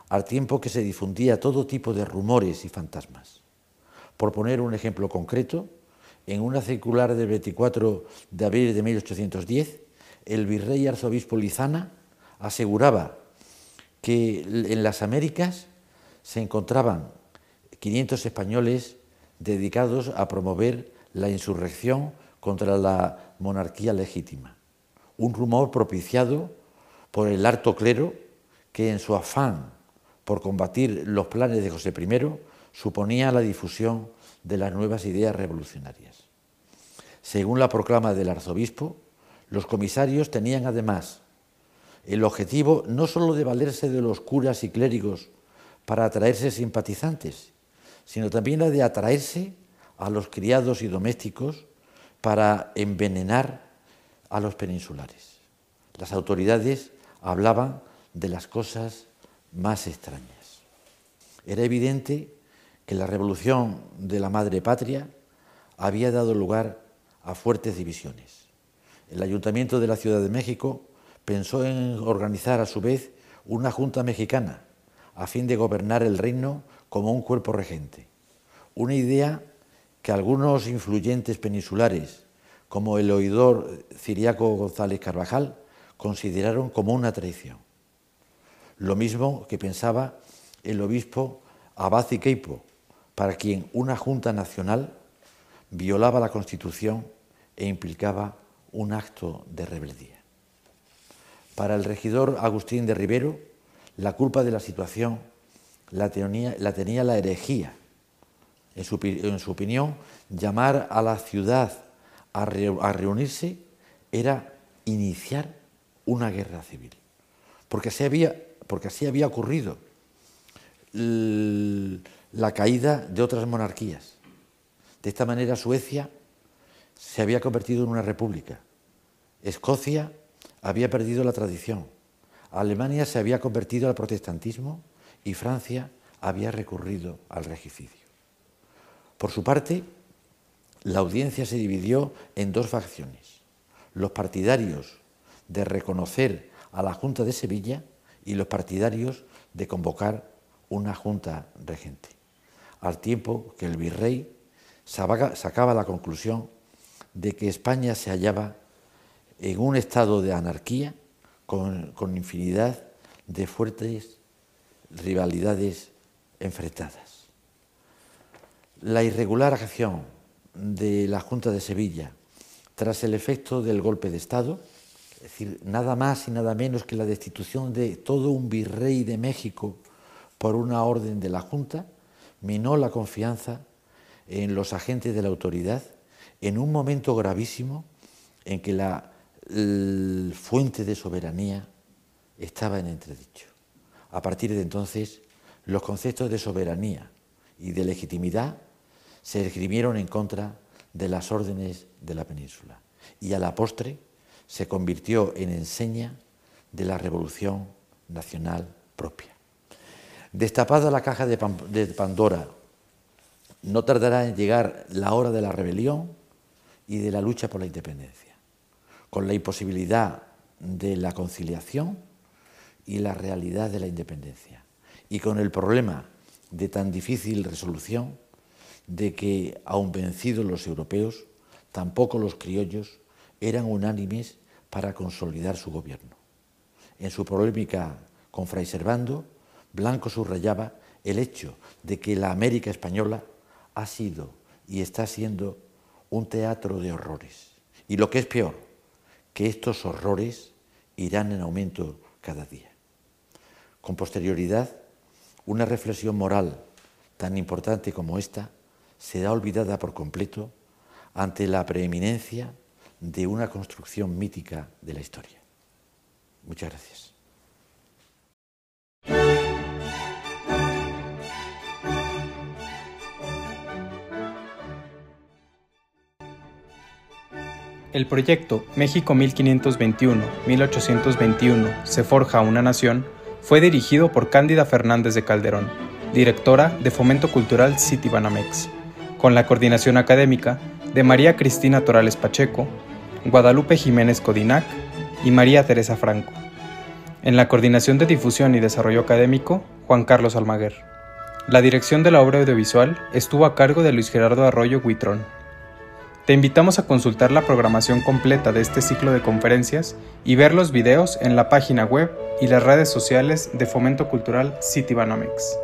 S3: al tiempo que se difundía todo tipo de rumores y fantasmas. Por poner un ejemplo concreto, en una circular del 24 de abril de 1810, el virrey arzobispo Lizana aseguraba que en las Américas se encontraban 500 españoles dedicados a promover la insurrección contra la monarquía legítima. Un rumor propiciado por el harto clero que en su afán por combatir los planes de José I suponía la difusión de las nuevas ideas revolucionarias. Según la proclama del arzobispo, los comisarios tenían además el objetivo no sólo de valerse de los curas y clérigos para atraerse simpatizantes, sino también la de atraerse a los criados y domésticos para envenenar a los peninsulares. Las autoridades hablaban de las cosas más extrañas. Era evidente que la revolución de la madre patria había dado lugar a fuertes divisiones. El ayuntamiento de la Ciudad de México pensó en organizar a su vez una junta mexicana a fin de gobernar el reino como un cuerpo regente. Una idea que algunos influyentes peninsulares, como el oidor Ciriaco González Carvajal, consideraron como una traición. Lo mismo que pensaba el obispo Abad Queipo, para quien una Junta Nacional violaba la Constitución e implicaba un acto de rebeldía. Para el regidor Agustín de Rivero, la culpa de la situación la tenía la, herejía. En su, opinión, llamar a la ciudad a, reunirse era iniciar una guerra civil, porque había, porque así había ocurrido la caída de otras monarquías. De esta manera Suecia se había convertido en una república, Escocia había perdido la tradición, Alemania se había convertido al protestantismo y Francia había recurrido al regicidio. Por su parte, la audiencia se dividió en dos facciones, los partidarios de reconocer a la Junta de Sevilla y los partidarios de convocar una Junta regente, al tiempo que el virrey sacaba la conclusión de que España se hallaba en un estado de anarquía con, infinidad de fuertes rivalidades enfrentadas. La irregular acción de la Junta de Sevilla tras el efecto del golpe de Estado, es decir, nada más y nada menos que la destitución de todo un virrey de México por una orden de la Junta, minó la confianza en los agentes de la autoridad en un momento gravísimo en que la fuente de soberanía estaba en entredicho. A partir de entonces, los conceptos de soberanía y de legitimidad se escribieron en contra de las órdenes de la península y a la postre se convirtió en enseña de la revolución nacional propia. Destapada la caja de Pandora, no tardará en llegar la hora de la rebelión y de la lucha por la independencia, con la imposibilidad de la conciliación y la realidad de la independencia. Y con el problema de tan difícil resolución de que, aun vencidos los europeos, tampoco los criollos eran unánimes para consolidar su gobierno. En su polémica con Fray Servando, Blanco subrayaba el hecho de que la América española ha sido y está siendo un teatro de horrores. Y lo que es peor, que estos horrores irán en aumento cada día. Con posterioridad, una reflexión moral tan importante como esta será olvidada por completo ante la preeminencia de una construcción mítica de la historia. Muchas gracias.
S1: El proyecto México 1521-1821 se forja una nación fue dirigido por Cándida Fernández de Calderón, directora de Fomento Cultural Citibanamex, con la coordinación académica de María Cristina Torales Pacheco, Guadalupe Jiménez Codinac y María Teresa Franco. En la coordinación de difusión y desarrollo académico, Juan Carlos Almaguer. La dirección de la obra audiovisual estuvo a cargo de Luis Gerardo Arroyo Huitrón. Te invitamos a consultar la programación completa de este ciclo de conferencias y ver los videos en la página web y las redes sociales de Fomento Cultural Citibanamex.